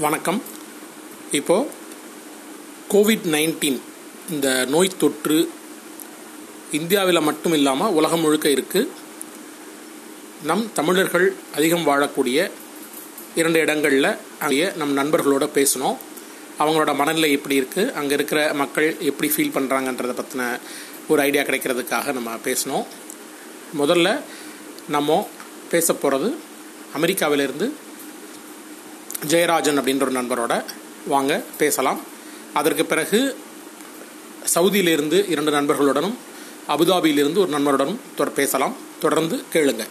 வணக்கம். இப்போது Covid nineteen இந்த நோய் தொற்று இந்தியாவில் மட்டும் இல்லாமல் உலகம் முழுக்க இருக்குது நம் தமிழர்கள் அதிகம் வாழக்கூடிய இரண்டு இடங்களில் அங்கே நம் நண்பர்களோட பேசணும் அவங்களோட மனநிலை எப்படி இருக்குது அங்கே இருக்கிற மக்கள் எப்படி ஃபீல் பண்ணுறாங்கன்றதை பற்றின ஒரு ஐடியா கிடைக்கிறதுக்காக நம்ம பேசணும் முதல்ல நம்ம பேச போகிறது அமெரிக்காவிலிருந்து ஜெயராஜன் அப்படின்ற ஒரு நண்பரோட வாங்க பேசலாம். அதற்கு பிறகு சவுதியிலிருந்து இரண்டு நண்பர்களுடனும் அபுதாபியிலிருந்து ஒரு நண்பருடனும் தொடர் பேசலாம். தொடர்ந்து கேளுங்க.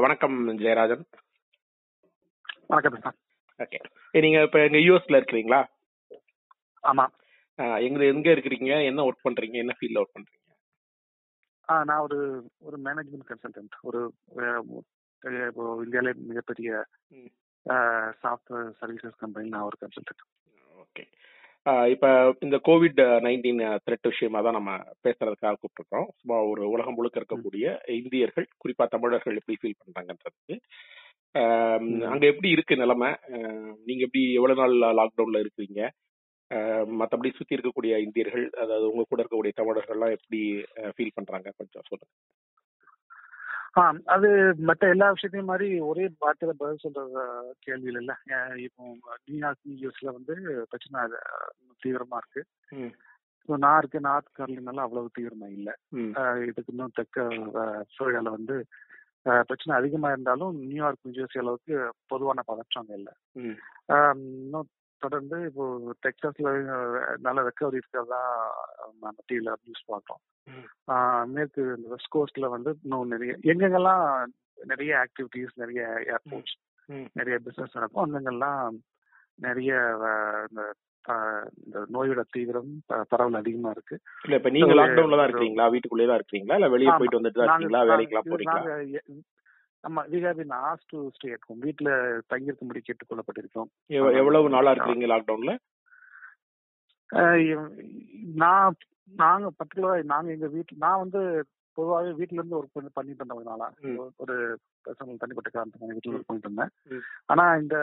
வணக்கம் ஜெயராஜன். வணக்கம் ஓகே. நீங்க இப்ப எங்க யூஎஸ்ல இருக்கிறீங்களா? ஆமா. எங்க எங்க இருக்கிறீங்க? என்ன ஒர்க் பண்றீங்க? என்ன ஃபீல்ட்ல ஒர்க் பண்றீங்க? ஆ நான் ஒரு ஒரு மேனேஜ்மெண்ட் கன்சல்டன்ட் ஒரு இப்போ இந்தியாவிலே மிகப்பெரிய. சாஃப்ட்வேர் சர்வீசஸ் கம்பெனி நான் ஒரு கன்சல்டன்ட் ஓகே. இப்ப இந்த கோவிட் நைன்டீன் த்ரெட் விஷயமா தான் நம்ம பேசுறதுக்காக கூப்பிட்டுருக்கோம். சும்மா ஒரு உலகம் முழுக்க இருக்கக்கூடிய இந்தியர்கள் குறிப்பா தமிழர்கள் எப்படி ஃபீல் பண்றாங்கன்றதுக்கு. ம். அங்க எப்படி இருக்கு நிலைமை? நீங்க எப்படி எவ்வளவு நாள் லாக்டவுன்ல இருக்கிறீங்க? மத்தபடி சுத்தி இருக்கக்கூடிய இந்தியர்கள் அதாவது உங்க கூட இருக்கக்கூடிய தமிழர்கள்லாம் எப்படி ஃபீல் பண்றாங்க? கொஞ்சம் சொல்லுங்க. அது மற்ற எல்லா விஷயத்தையும் மாதிரி ஒரே வார்த்தையில பதில் சொல்ற கேள்வியில் இல்ல. இப்போ நியூயார்க் யூஎஸ்ல வந்து பிரச்சனை தீவிரமா இருக்கு. இருக்க நார்த் கரோலினால அவ்வளவு தீவிரமா இல்ல. இதுக்கு இன்னும் தெற்க ஃப்ளோரிடால வந்து பிரச்சனை அதிகமா இருந்தாலும் நியூயார்க் நியூஜெர்சி அளவுக்கு பொதுவான பதற்றம் இல்லை. இன்னும் தொடர்ந்து இப்போ டெக்சாஸ்ல அஹ், நல்ல ரெக்கவரி இருக்கிறதா நம்ம டிவில நியூஸ் பார்த்தோம். மேற்கு இந்த வெஸ்ட் கோஸ்ட்ல வந்து இன்னும் நிறைய எங்கெங்கெல்லாம் நிறைய ஆக்டிவிட்டிஸ் நிறைய ஏர்போர்ட்ஸ். நிறைய பிசினஸ் நடக்கும் அங்கெங்கெல்லாம் நிறைய இந்த இந்த நோயோட தீவிரம் பரவல் அதிகமா இருக்கு. இல்ல இப்ப நீங்க லாக்டவுன்ல தான் இருக்கிறீங்களா? வீட்டுக்குள்ளே தான் இருக்கிறீங்களா? இல்ல வெளியே. போயிட்டு வந்துட்டு தான் இருக்கீங்களா? வேலைக்கெல்லாம் நாங்க- போறீங்களா? ஆமா வி ஹேவ் பின் ஆஸ் டு ஸ்டே அட் ஹோம் வீட்டுல தங்கியிருக்கும்படி கேட்டுக்கொள்ளப்பட்டிருக்கோம் எவ்வ- எவ்வளவு நாளா இருக்கிறீங்க லாக்டவுன்ல நான் நாங்க பர்டிகுலரா நாங்க எங்க வீட்டுல நான் வந்து பொதுவாகவே வீட்ல இருந்து ஒர்க் பண்ணி பண்ணிட்டு இருந்ததுனால ம். ஒரு பர்சனல் தனிப்பட்ட காரணத்துக்கு வீட்டுல ஒர்க் பண்ணிட்டு இருந்தேன். ஆனா இந்த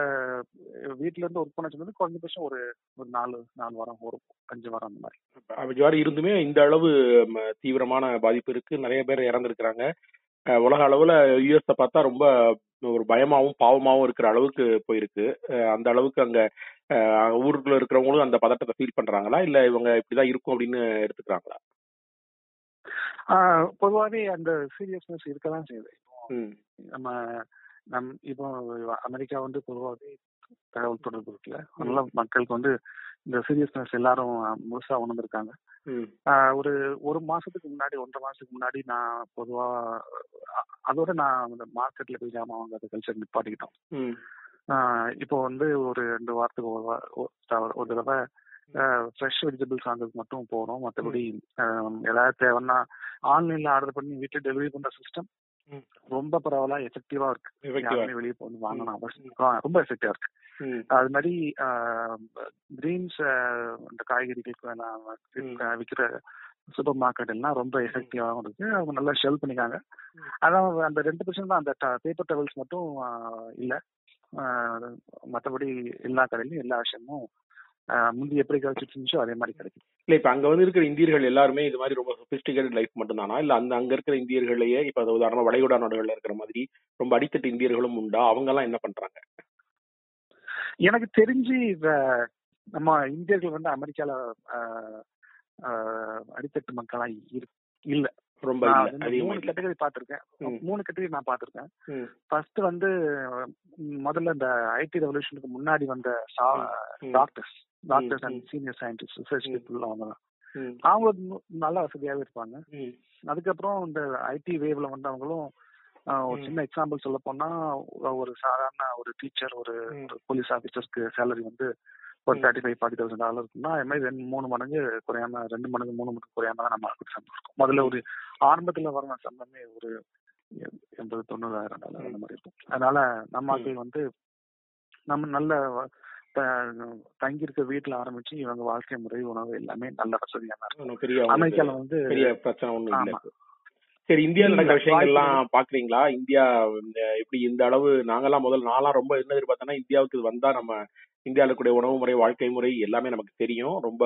வீட்ல இருந்து ஒர்க் பண்ண சொன்னது குறைஞ்சபட்சம் ஒரு ஒரு நாலு நாலு வாரம் ஒரு அஞ்சு வாரம் அந்த மாதிரி. இருந்துமே இந்த அளவு தீவிரமான பாதிப்பு இருக்கு. நிறைய பேர் இறந்துருக்கிறாங்க. உலக அளவுல யூஎஸ் பார்த்தா ரொம்ப ஒரு பயமாவும் பாவமாவும் இருக்கிற அளவுக்கு போயிருக்கு. அந்த அளவுக்கு அங்க ஊருக்குள்ள இருக்கிறவங்களும் அந்த பதட்டத்தை ஃபீல் பண்றாங்களா? இல்ல இவங்க இப்படிதான் இருக்கும் அப்படின்னு எடுத்துக்கிறாங்களா? பொதுவாகவே அந்த சீரியஸ்னஸ் இருக்கதான் செய்யுது. நம்ம நம் இப்போ அமெரிக்கா வந்து பொதுவாகவே தகவல் தொடர்பு இருக்குல்ல? அதனால மக்களுக்கு வந்து இந்த சீரியஸ்னஸ் எல்லாரும் முழுசா உணர்ந்திருக்காங்க. ஒரு ஒரு மாசத்துக்கு முன்னாடி ஒன்றரை மாசத்துக்கு முன்னாடி நான் பொதுவா அதோட நான் அந்த மார்க்கெட்ல போய் ஜாமான் வாங்குறது கல்ச்சர் நிப்பாட்டிக்கிட்டோம். இப்போ வந்து ஒரு ரெண்டு வாரத்துக்கு ஒரு ஒரு தடவை- ஃப்ரெஷ் வெஜிடபிள்ஸ் வாங்குறதுக்கு மட்டும் போறோம். மற்றபடி ஏதாவது தேவைன்னா ஆன்லைன்ல ஆர்டர் பண்ணி வீட்டுல டெலிவரி பண்ற சிஸ்டம். ரொம்ப பரவலா எஃபெக்டிவா இருக்கு. யாருமே வெளியே போய் வாங்கணும் அவசியம் ரொம்ப எஃபெக்டிவா இருக்கு. அது மாதிரி கிரீன்ஸ் இந்த காய்கறிகளுக்கு ம். விற்கிற சூப்பர் மார்க்கெட் எல்லாம் ரொம்ப எஃபெக்டிவாகவும் இருக்கு. அவங்க நல்லா ஷெல் பண்ணிக்காங்க. அதான் அந்த ரெண்டு பர்சன்ட் தான் அந்த பேப்பர் டவல்ஸ் மட்டும் இல்ல. மற்றபடி எல்லா கடையிலும் எல்லா விஷயமும் முந்தி எப்படி கிடைச்சிட்டு இருந்துச்சோ அதே மாதிரி கிடைக்கும் இல்ல இப்ப அங்க வந்து இருக்கிற இந்தியர்கள் எல்லாருமே இது மாதிரி ரொம்ப சொபிஸ்டிகேட்டட் லைஃப் மட்டும்தானா? இல்ல அந்த அங்க இருக்கிற இந்தியர்களையே இப்ப உதாரணமா வளைகுடா நாடுகள்ல இருக்கிற மாதிரி ரொம்ப அடித்தட்டு இந்தியர்களும் உண்டா? அவங்க எல்லாம் என்ன பண்றாங்க? எனக்கு தெரிஞ்சு நம்ம இந்தியர்கள் வந்து அமெரிக்கால அடித்தட்டு மக்களா இல்ல. ரொம்ப மூணு கேட்டகரி பார்த்திருக்கேன். ம். மூணு கேட்டகரி நான் பார்த்திருக்கேன். ம், ஃபர்ஸ்ட் வந்து முதல்ல இந்த ஐடி ரெவல்யூஷனுக்கு முன்னாடி வந்த. Doctors doctors and senior scientist research. People அவங்க தான் அவங்க நல்ல வசதியாவே இருப்பாங்க. அதுக்கப்புறம் இந்த ஐடி வேவ்ல வந்தவங்களும் ஒரு. சின்ன எக்ஸாம்பிள் சொல்ல போனா ஒரு சாதாரண ஒரு டீச்சர் ஒரு போலீஸ் ஆபீசர்ஸ்க்கு சேலரி வந்து ஒரு. Thirty five forty thousand dollar இருக்குன்னா அது மாதிரி ரெண்டு மூணு மடங்கு குறையாம ரெண்டு மடங்கு மூணு மடங்கு குறையாம தான் நம்ம சம்பளம் இருக்கும் முதல்ல ஒரு ஆரம்பத்துல வர சம்பளமே ஒரு எண்பது தொண்ணூறாயிரம் டாலர் அந்த மாதிரி இருக்கும் அதனால நம்ம. ஆட்கள் வந்து நம்ம நல்ல த- தங்கியிருக்க வீட்டுல ஆரம்பிச்சு இவங்க வாழ்க்கை முறை உணவு எல்லாமே நல்ல வசதியான இருக்கும் அமெரிக்கால வந்து பெரிய பிரச்சனை. இப்போ. சரி இல்ல, நடக்கிற விஷயங்கள் எல்லாம் பாக்குறீங்களா? இந்தியா இந்த எப்படி இந்த அளவு நாங்கெல்லாம் முதல்ல நான்லாம் ரொம்ப என்ன எதிர்பார்த்தேன்னா இந்தியாவுக்கு இது வந்தா நம்ம இந்தியாவில் இருக்கக்கூடிய உணவு முறை வாழ்க்கை முறை எல்லாமே நமக்கு தெரியும். ரொம்ப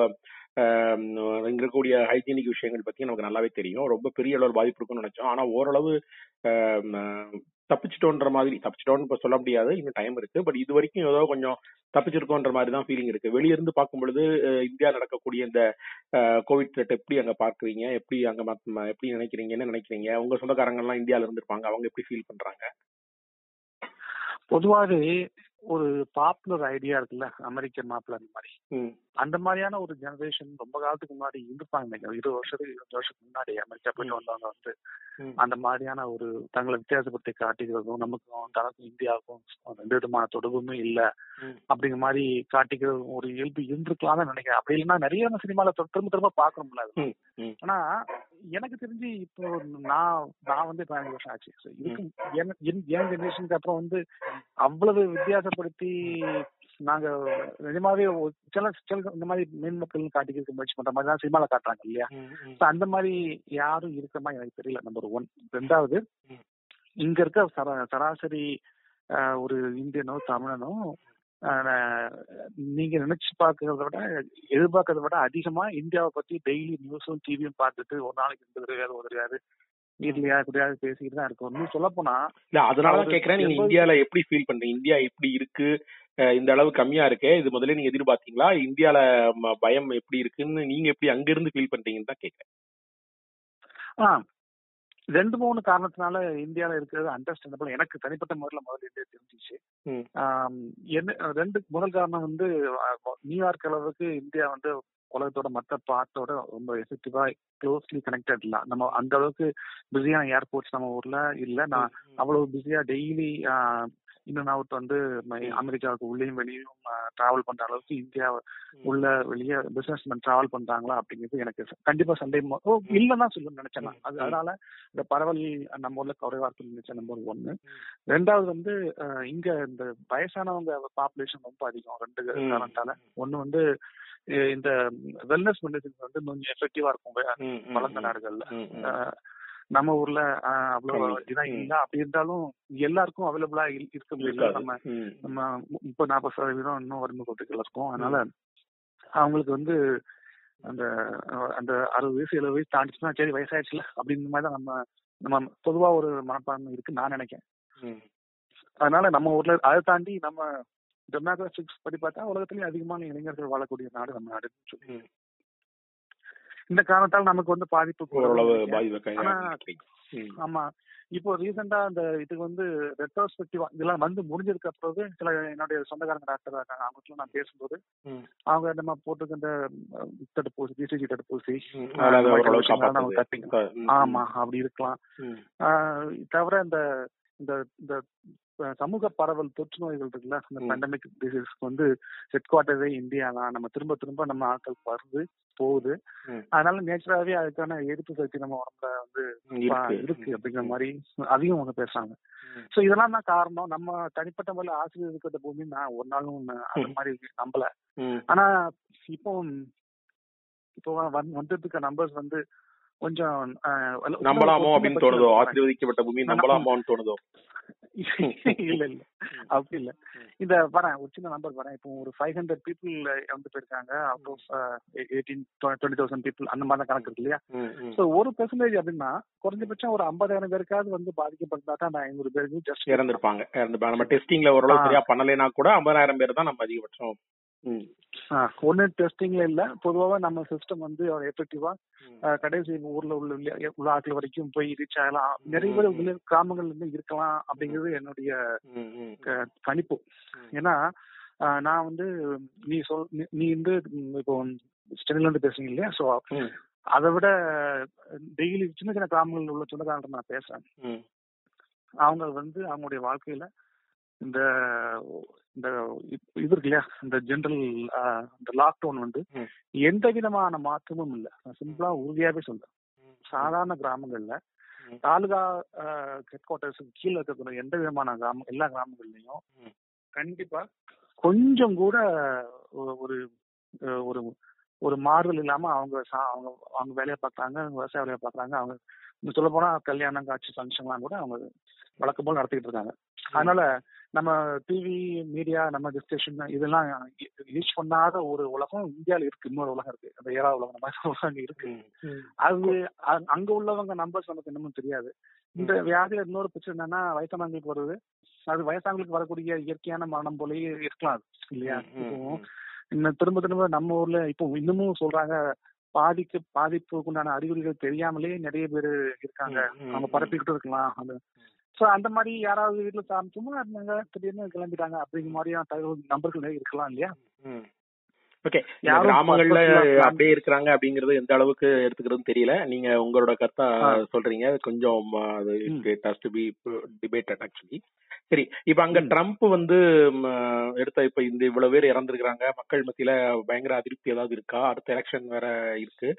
இங்க இருக்கக்கூடிய ஹைஜீனிக் விஷயங்கள் பத்தி நமக்கு நல்லாவே தெரியும். ரொம்ப பெரிய அளவு பாதிப்பு இருக்கும்னு நினைச்சோம். ஆனா ஓரளவு தப்பிச்சிட்டோன்ற மாதிரி தப்பிச்சிட்டோம்னு இப்ப சொல்ல முடியாது இன்னும் டைம் இருக்கு. பட் இது வரைக்கும் ஏதோ கொஞ்சம் தப்பிச்சிருக்கோன்ற மாதிரி தான் ஃபீலிங் இருக்கு. வெளிய இருந்து பார்க்கும் பொழுது இந்தியா நடக்கக்கூடிய இந்த கோவிட் த்ரெட் எப்படி அங்க பாக்குறீங்க எப்படி அங்க எப்படி நினைக்கிறீங்க? என்ன நினைக்கிறீங்க? உங்க சொந்தக்காரங்க எல்லாம் இந்தியால இருந்திருப்பாங்க. அவங்க எப்படி ஃபீல் பண்றாங்க? பொதுவாவே ஒரு பாப்புலர் ஐடியா இருக்குல்ல அமெரிக்க மாப்பிள்ள அந்த மாதிரி. அந்த மாதிரியான ஒரு ஜெனரேஷன் ரொம்ப காலத்துக்கு முன்னாடி இருப்பாங்க. இருபது வருஷத்துக்கு இருபது வருஷத்துக்கு முன்னாடி அமெரிக்கா போயிட்டு வந்தவங்க வந்து அந்த மாதிரியான ஒரு தங்களை வித்தியாசப்படுத்தி காட்டிக்கிறதும் நமக்கும் தனக்கும் இந்தியாவுக்கும் ரெண்டு விதமான தொடர்புமே இல்ல அப்படிங்கிற மாதிரி காட்டிக்கிறது ஒரு இயல்பு இருந்திருக்கலாம் நினைக்கிறேன். அப்படி இல்லைன்னா நிறைய சினிமால திரும்ப திரும்ப ம், ஆனா எனக்கு தெரிஞ்சு இப்போ நான் நான் வந்து பதினஞ்சு வருஷம் ஆச்சு. இதுக்கு என் ஜெனரேஷனுக்கு அப்புறம் வந்து அவ்வளவு வித்தியாசப்படுத்தி நாங்க நிஜமாவே சில சில இந்த மாதிரி மேன்மக்கள் காட்டிக்கிறதுக்கு முயற்சி பண்ற மாதிரி தான் சினிமால காட்டுறாங்க இல்லையா? அந்த மாதிரி யாரும் இருக்கிற மாதிரி எனக்கு தெரியல நம்பர் ஒன் ரெண்டாவது. இங்க இருக்க சரா- சராசரி ஒரு இந்தியனோ தமிழனோ நீங்க நினைச்சு பாக்குறத விட எதிர்பார்க்கறத விட அதிகமா இந்தியாவை பத்தி டெய்லி நியூஸும் டிவியும் பார்த்துட்டு ஒரு நாளைக்கு ரெண்டு தடவையாவது ஒரு தடவையாவது வீட்ல யாரு கூடயாவது பேசிக்கிட்டு தான் இருக்கும். இன்னும் சொல்ல போனா இல்ல அதனாலதான் கேக்குறேன் நீங்க இந்தியால எப்படி ஃபீல் பண்றீங்க? இந்தியா எப்படி இருக்கு? இந்த அளவு கம்மியா இருக்கு இது முதல்ல நீங்க எதிர்பார்த்தீங்களா? இந்தியால பயம் எப்படி இருக்குன்னு நீங்க எப்படி அங்க இருந்து ஃபீல் பண்றீங்கன்னு தான் கேக்குறேன். ஆ ரெண்டு மூணு காரணத்தினால இந்தியால இருக்கிறது அண்டர்ஸ்டாண்டபிள் எனக்கு தனிப்பட்ட முறையில் முதல்ல இருந்தே தெரிஞ்சிச்சு. என்ன ரெண்டு முதல் காரணம் வந்து நியூயார்க் அளவுக்கு இந்தியா வந்து உலகத்தோட மற்ற பார்ட்டோட ரொம்ப எஃபெக்டிவா க்ளோஸ்லி கனெக்டட் இல்ல. நம்ம அந்த அளவுக்கு பிஸியான ஏர்போர்ட்ஸ் நம்ம ஊர்ல இல்ல. நான் அவ்வளவு பிஸியா டெய்லி இன் அண்ட் அவுட் வந்து. அமெரிக்காவுக்கு உள்ளேயும் வெளியும் டிராவல் பண்ற அளவுக்கு இந்தியா உள்ள வெளியே பிசினஸ் மேன் டிராவல் பண்றாங்களா அப்படிங்கிறது எனக்கு கண்டிப்பா சந்தேகம். இல்லைன்னா சொல்ல நினைச்சேன் நான். அது. அதனால இந்த பரவல் நம்ம ஊர்ல குறைவா இருக்குன்னு நினைச்சேன் நம்பர் ஒன்னு ரெண்டாவது வந்து இங்க இந்த வயசானவங்க பாப்புலேஷன் ரொம்ப அதிகம் ரெண்டு. காரணத்தால. ஒண்ணு வந்து இந்த வெல்னஸ் மெடிசன் வந்து கொஞ்சம் எஃபெக்டிவா இருக்கும் வளர்ந்த. நாடுகள்ல. நம்ம ஊர்ல அவ்வளவு. இதா. இல்ல அப்படி இருந்தாலும் எல்லாருக்கும் அவைலபிளா இருக்க முடியல. நம்ம நம்ம முப்பது நாற்பது சதவீதம் இன்னும் வறுமை கோட்டுகள் இருக்கும் அதனால அவங்களுக்கு வந்து அந்த அந்த அறுபது வயசு எழுபது வயசு தாண்டிச்சுன்னா சரி வயசாயிடுச்சுல அப்படின்ற மாதிரி தான் நம்ம நம்ம பொதுவா ஒரு மனப்பான்மை இருக்கு நான் நினைக்கிறேன். அதனால நம்ம ஊர்ல அதை தாண்டி நம்ம டெமோக்ராபிக்ஸ் படி பார்த்தா உலகத்திலேயே அதிகமான இளைஞர்கள் வாழக்கூடிய நாடு நம்ம நாடு ம். இந்த காரணத்தால் நமக்கு வந்து பாதிப்பு. ஆமா. இப்போ ரீசெண்டா அந்த இதுக்கு வந்து ரெட்ரோஸ்பெக்டிவா இதெல்லாம் வந்து முடிஞ்சதுக்கு அப்புறம் சில என்னுடைய சொந்தக்காரங்க டாக்டர் இருக்காங்க. அவங்க நான் பேசும்போது. அவங்க நம்ம போட்டுக்கிற அஹ், தடுப்பூசி பிசிஜி தடுப்பூசி ஆமா அப்படி இருக்கலாம். தவிர இந்த இந்த இந்த சமூக பரவல் தொற்று நோய்கள் இருக்குல்ல இந்த ம். பேண்டமிக் டிசீஸ்க்கு வந்து ஹெட் குவார்டரே இந்தியா தான் நம்ம திரும்ப திரும்ப நம்ம ஆட்கள் வருது போகுது. அதனால நேச்சுரலாவே அதுக்கான எதிர்ப்பு சக்தி நம்ம உடம்புல வந்து இருக்கு. அப்படிங்கிற மாதிரி அதிகம் அவங்க பேசுறாங்க. சோ இதெல்லாம் தான் காரணம் நம்ம தனிப்பட்ட முறையில் ஆசிரியர் இருக்கிற பூமி நான் ஒரு நாளும் அந்த மாதிரி நம்பல. ஆனா இப்போ இப்போ வந்து- வந்ததுக்கு நம்பர்ஸ் வந்து கொஞ்சம் நம்பலாமோ அப்படின்னு தோணுதோ? ஆசீர்வதிக்கப்பட்ட பூமி நம்பலாமோன்னு தோணுதோ? இல்ல இல்ல. அப்படி இல்ல. இந்த வரேன் ஒரு சின்ன நம்பர் வரேன் இப்போ ஒரு ஃபைவ் ஹண்ட்ரட் பீப்புள் வந்து போயிருக்காங்க. Of eighteen twenty thousand people அந்த மாதிரி கணக்கு இருக்கு இல்லையா. சோ ஒரு பெர்சன்டேஜ் அப்படின்னா குறைஞ்சபட்சம் ஒரு ஐம்பதாயிரம் பேருக்காவது வந்து பாதிக்கப்பட்டா தான் அந்த ஐநூறு பேருக்கு ஜஸ்ட் இறந்திருப்பாங்க. இறந்துப்பாங்க நம்ம டெஸ்டிங்ல ஓரளவு. சரியா பண்ணலைன்னா கூட ஐம்பதாயிரம் பேர் தான் நம்ம அதிகபட்சம். ஒன்னு டெஸ்டிங்ல இல்ல பொதுவாக நம்ம சிஸ்டம் வந்து எஃபெக்டிவா. கடைசி ஊர்ல உள்ள உள்ள- ஆட்கள் வரைக்கும் போய் ரீச் ஆகலாம் நிறைய பேர். உள்ள கிராமங்கள்ல இருந்து இருக்கலாம் அப்படிங்கிறது என்னுடைய கணிப்பு. ஏன்னா நான் வந்து நீ சொல் நீ- வந்து இப்போ சென்னையில இருந்து பேசுறீங்க இல்லையா சோ. அதை விட டெய்லி சின்ன சின்ன கிராமங்களில் உள்ள சொந்தக்காரங்க நான் பேசுறேன். அவங்க வந்து அவங்களுடைய வாழ்க்கையில இந்த இந்த இது இருக்கு இல்லையா இந்த ஜென்ரல் இந்த லாக்டவுன் வந்து. எந்த விதமான மாற்றமும் இல்ல நான் சிம்பிளா உறுதியாவே சொல்றேன் சாதாரண கிராமங்கள்ல. தாலுகா ஹெட் குவார்டர்ஸுக்கு கீழே இருக்கக்கூடிய எந்த விதமான கிராமம் எல்லா கிராமங்கள்லயும். கண்டிப்பா கொஞ்சம் கூட ஒரு ஒரு ஒரு மாறுதல் இல்லாம அவங்க அவங்க அவங்க வேலையை பார்க்கறாங்க விவசாய வேலையை பார்க்கறாங்க அவங்க சொல்ல போனா கல்யாணம் காட்சி ஃபங்க்ஷன்லாம் கூட அவங்க வழக்கம் போல் நடத்திட்டு இருக்காங்க. அதனால நம்ம டிவி மீடியா நம்ம டிஸ்கஷன் இதெல்லாம் யூஸ் பண்ணாத ஒரு உலகம் இந்தியாவில் இருக்கு. இன்னொரு உலகம் இருக்கு. அந்த ஏழாவது உலகம் அந்த மாதிரி உலகம் இருக்கு. அது அங்க உள்ளவங்க நம்பர்ஸ் நமக்கு இன்னமும் தெரியாது. இந்த வியாதியில இன்னொரு பிரச்சனை என்னன்னா வயசானவங்களுக்கு வருது. அது வயசானவங்களுக்கு வரக்கூடிய இயற்கையான மரணம் போலயே இருக்கலாம் அது இல்லையா? இன்னும் திரும்ப திரும்ப நம்ம ஊர்ல இப்போ இன்னமும் சொல்றாங்க பாதிக்கு பாதிப்புக்குண்டான அறிகுறிகள் தெரியாமலே நிறைய பேர் இருக்காங்க. அவங்க பரப்பிக்கிட்டு இருக்கலாம். அது சோ அந்த மாதிரி யாராவது வீட்டுல சாமி சும்மா இருந்தாங்க திடீர்னு கிளம்பிட்டாங்க அப்படிங்கிற மாதிரியான தகவல் நம்பர்கள் இருக்கலாம் இல்லையா? ஓகே. கிராமங்கள்ல அப்படியே இருக்கிறாங்க அப்படிங்கறது எந்த அளவுக்கு எடுத்துக்கிறதுன்னு தெரியல. நீங்க உங்களோட கருத்தா. சொல்றீங்க. கொஞ்சம் ஆ, அது ம். It has to be debated actually. சரி இப்ப அங்க. ட்ரம்ப் வந்து எடுத்த இப்ப இந்த இவ்வளவு பேர் இறந்திருக்கிறாங்க. மக்கள் மத்தியில பயங்கர அதிருப்தி ஏதாவது இருக்கா? அடுத்த எலெக்ஷன் வேற இருக்கு.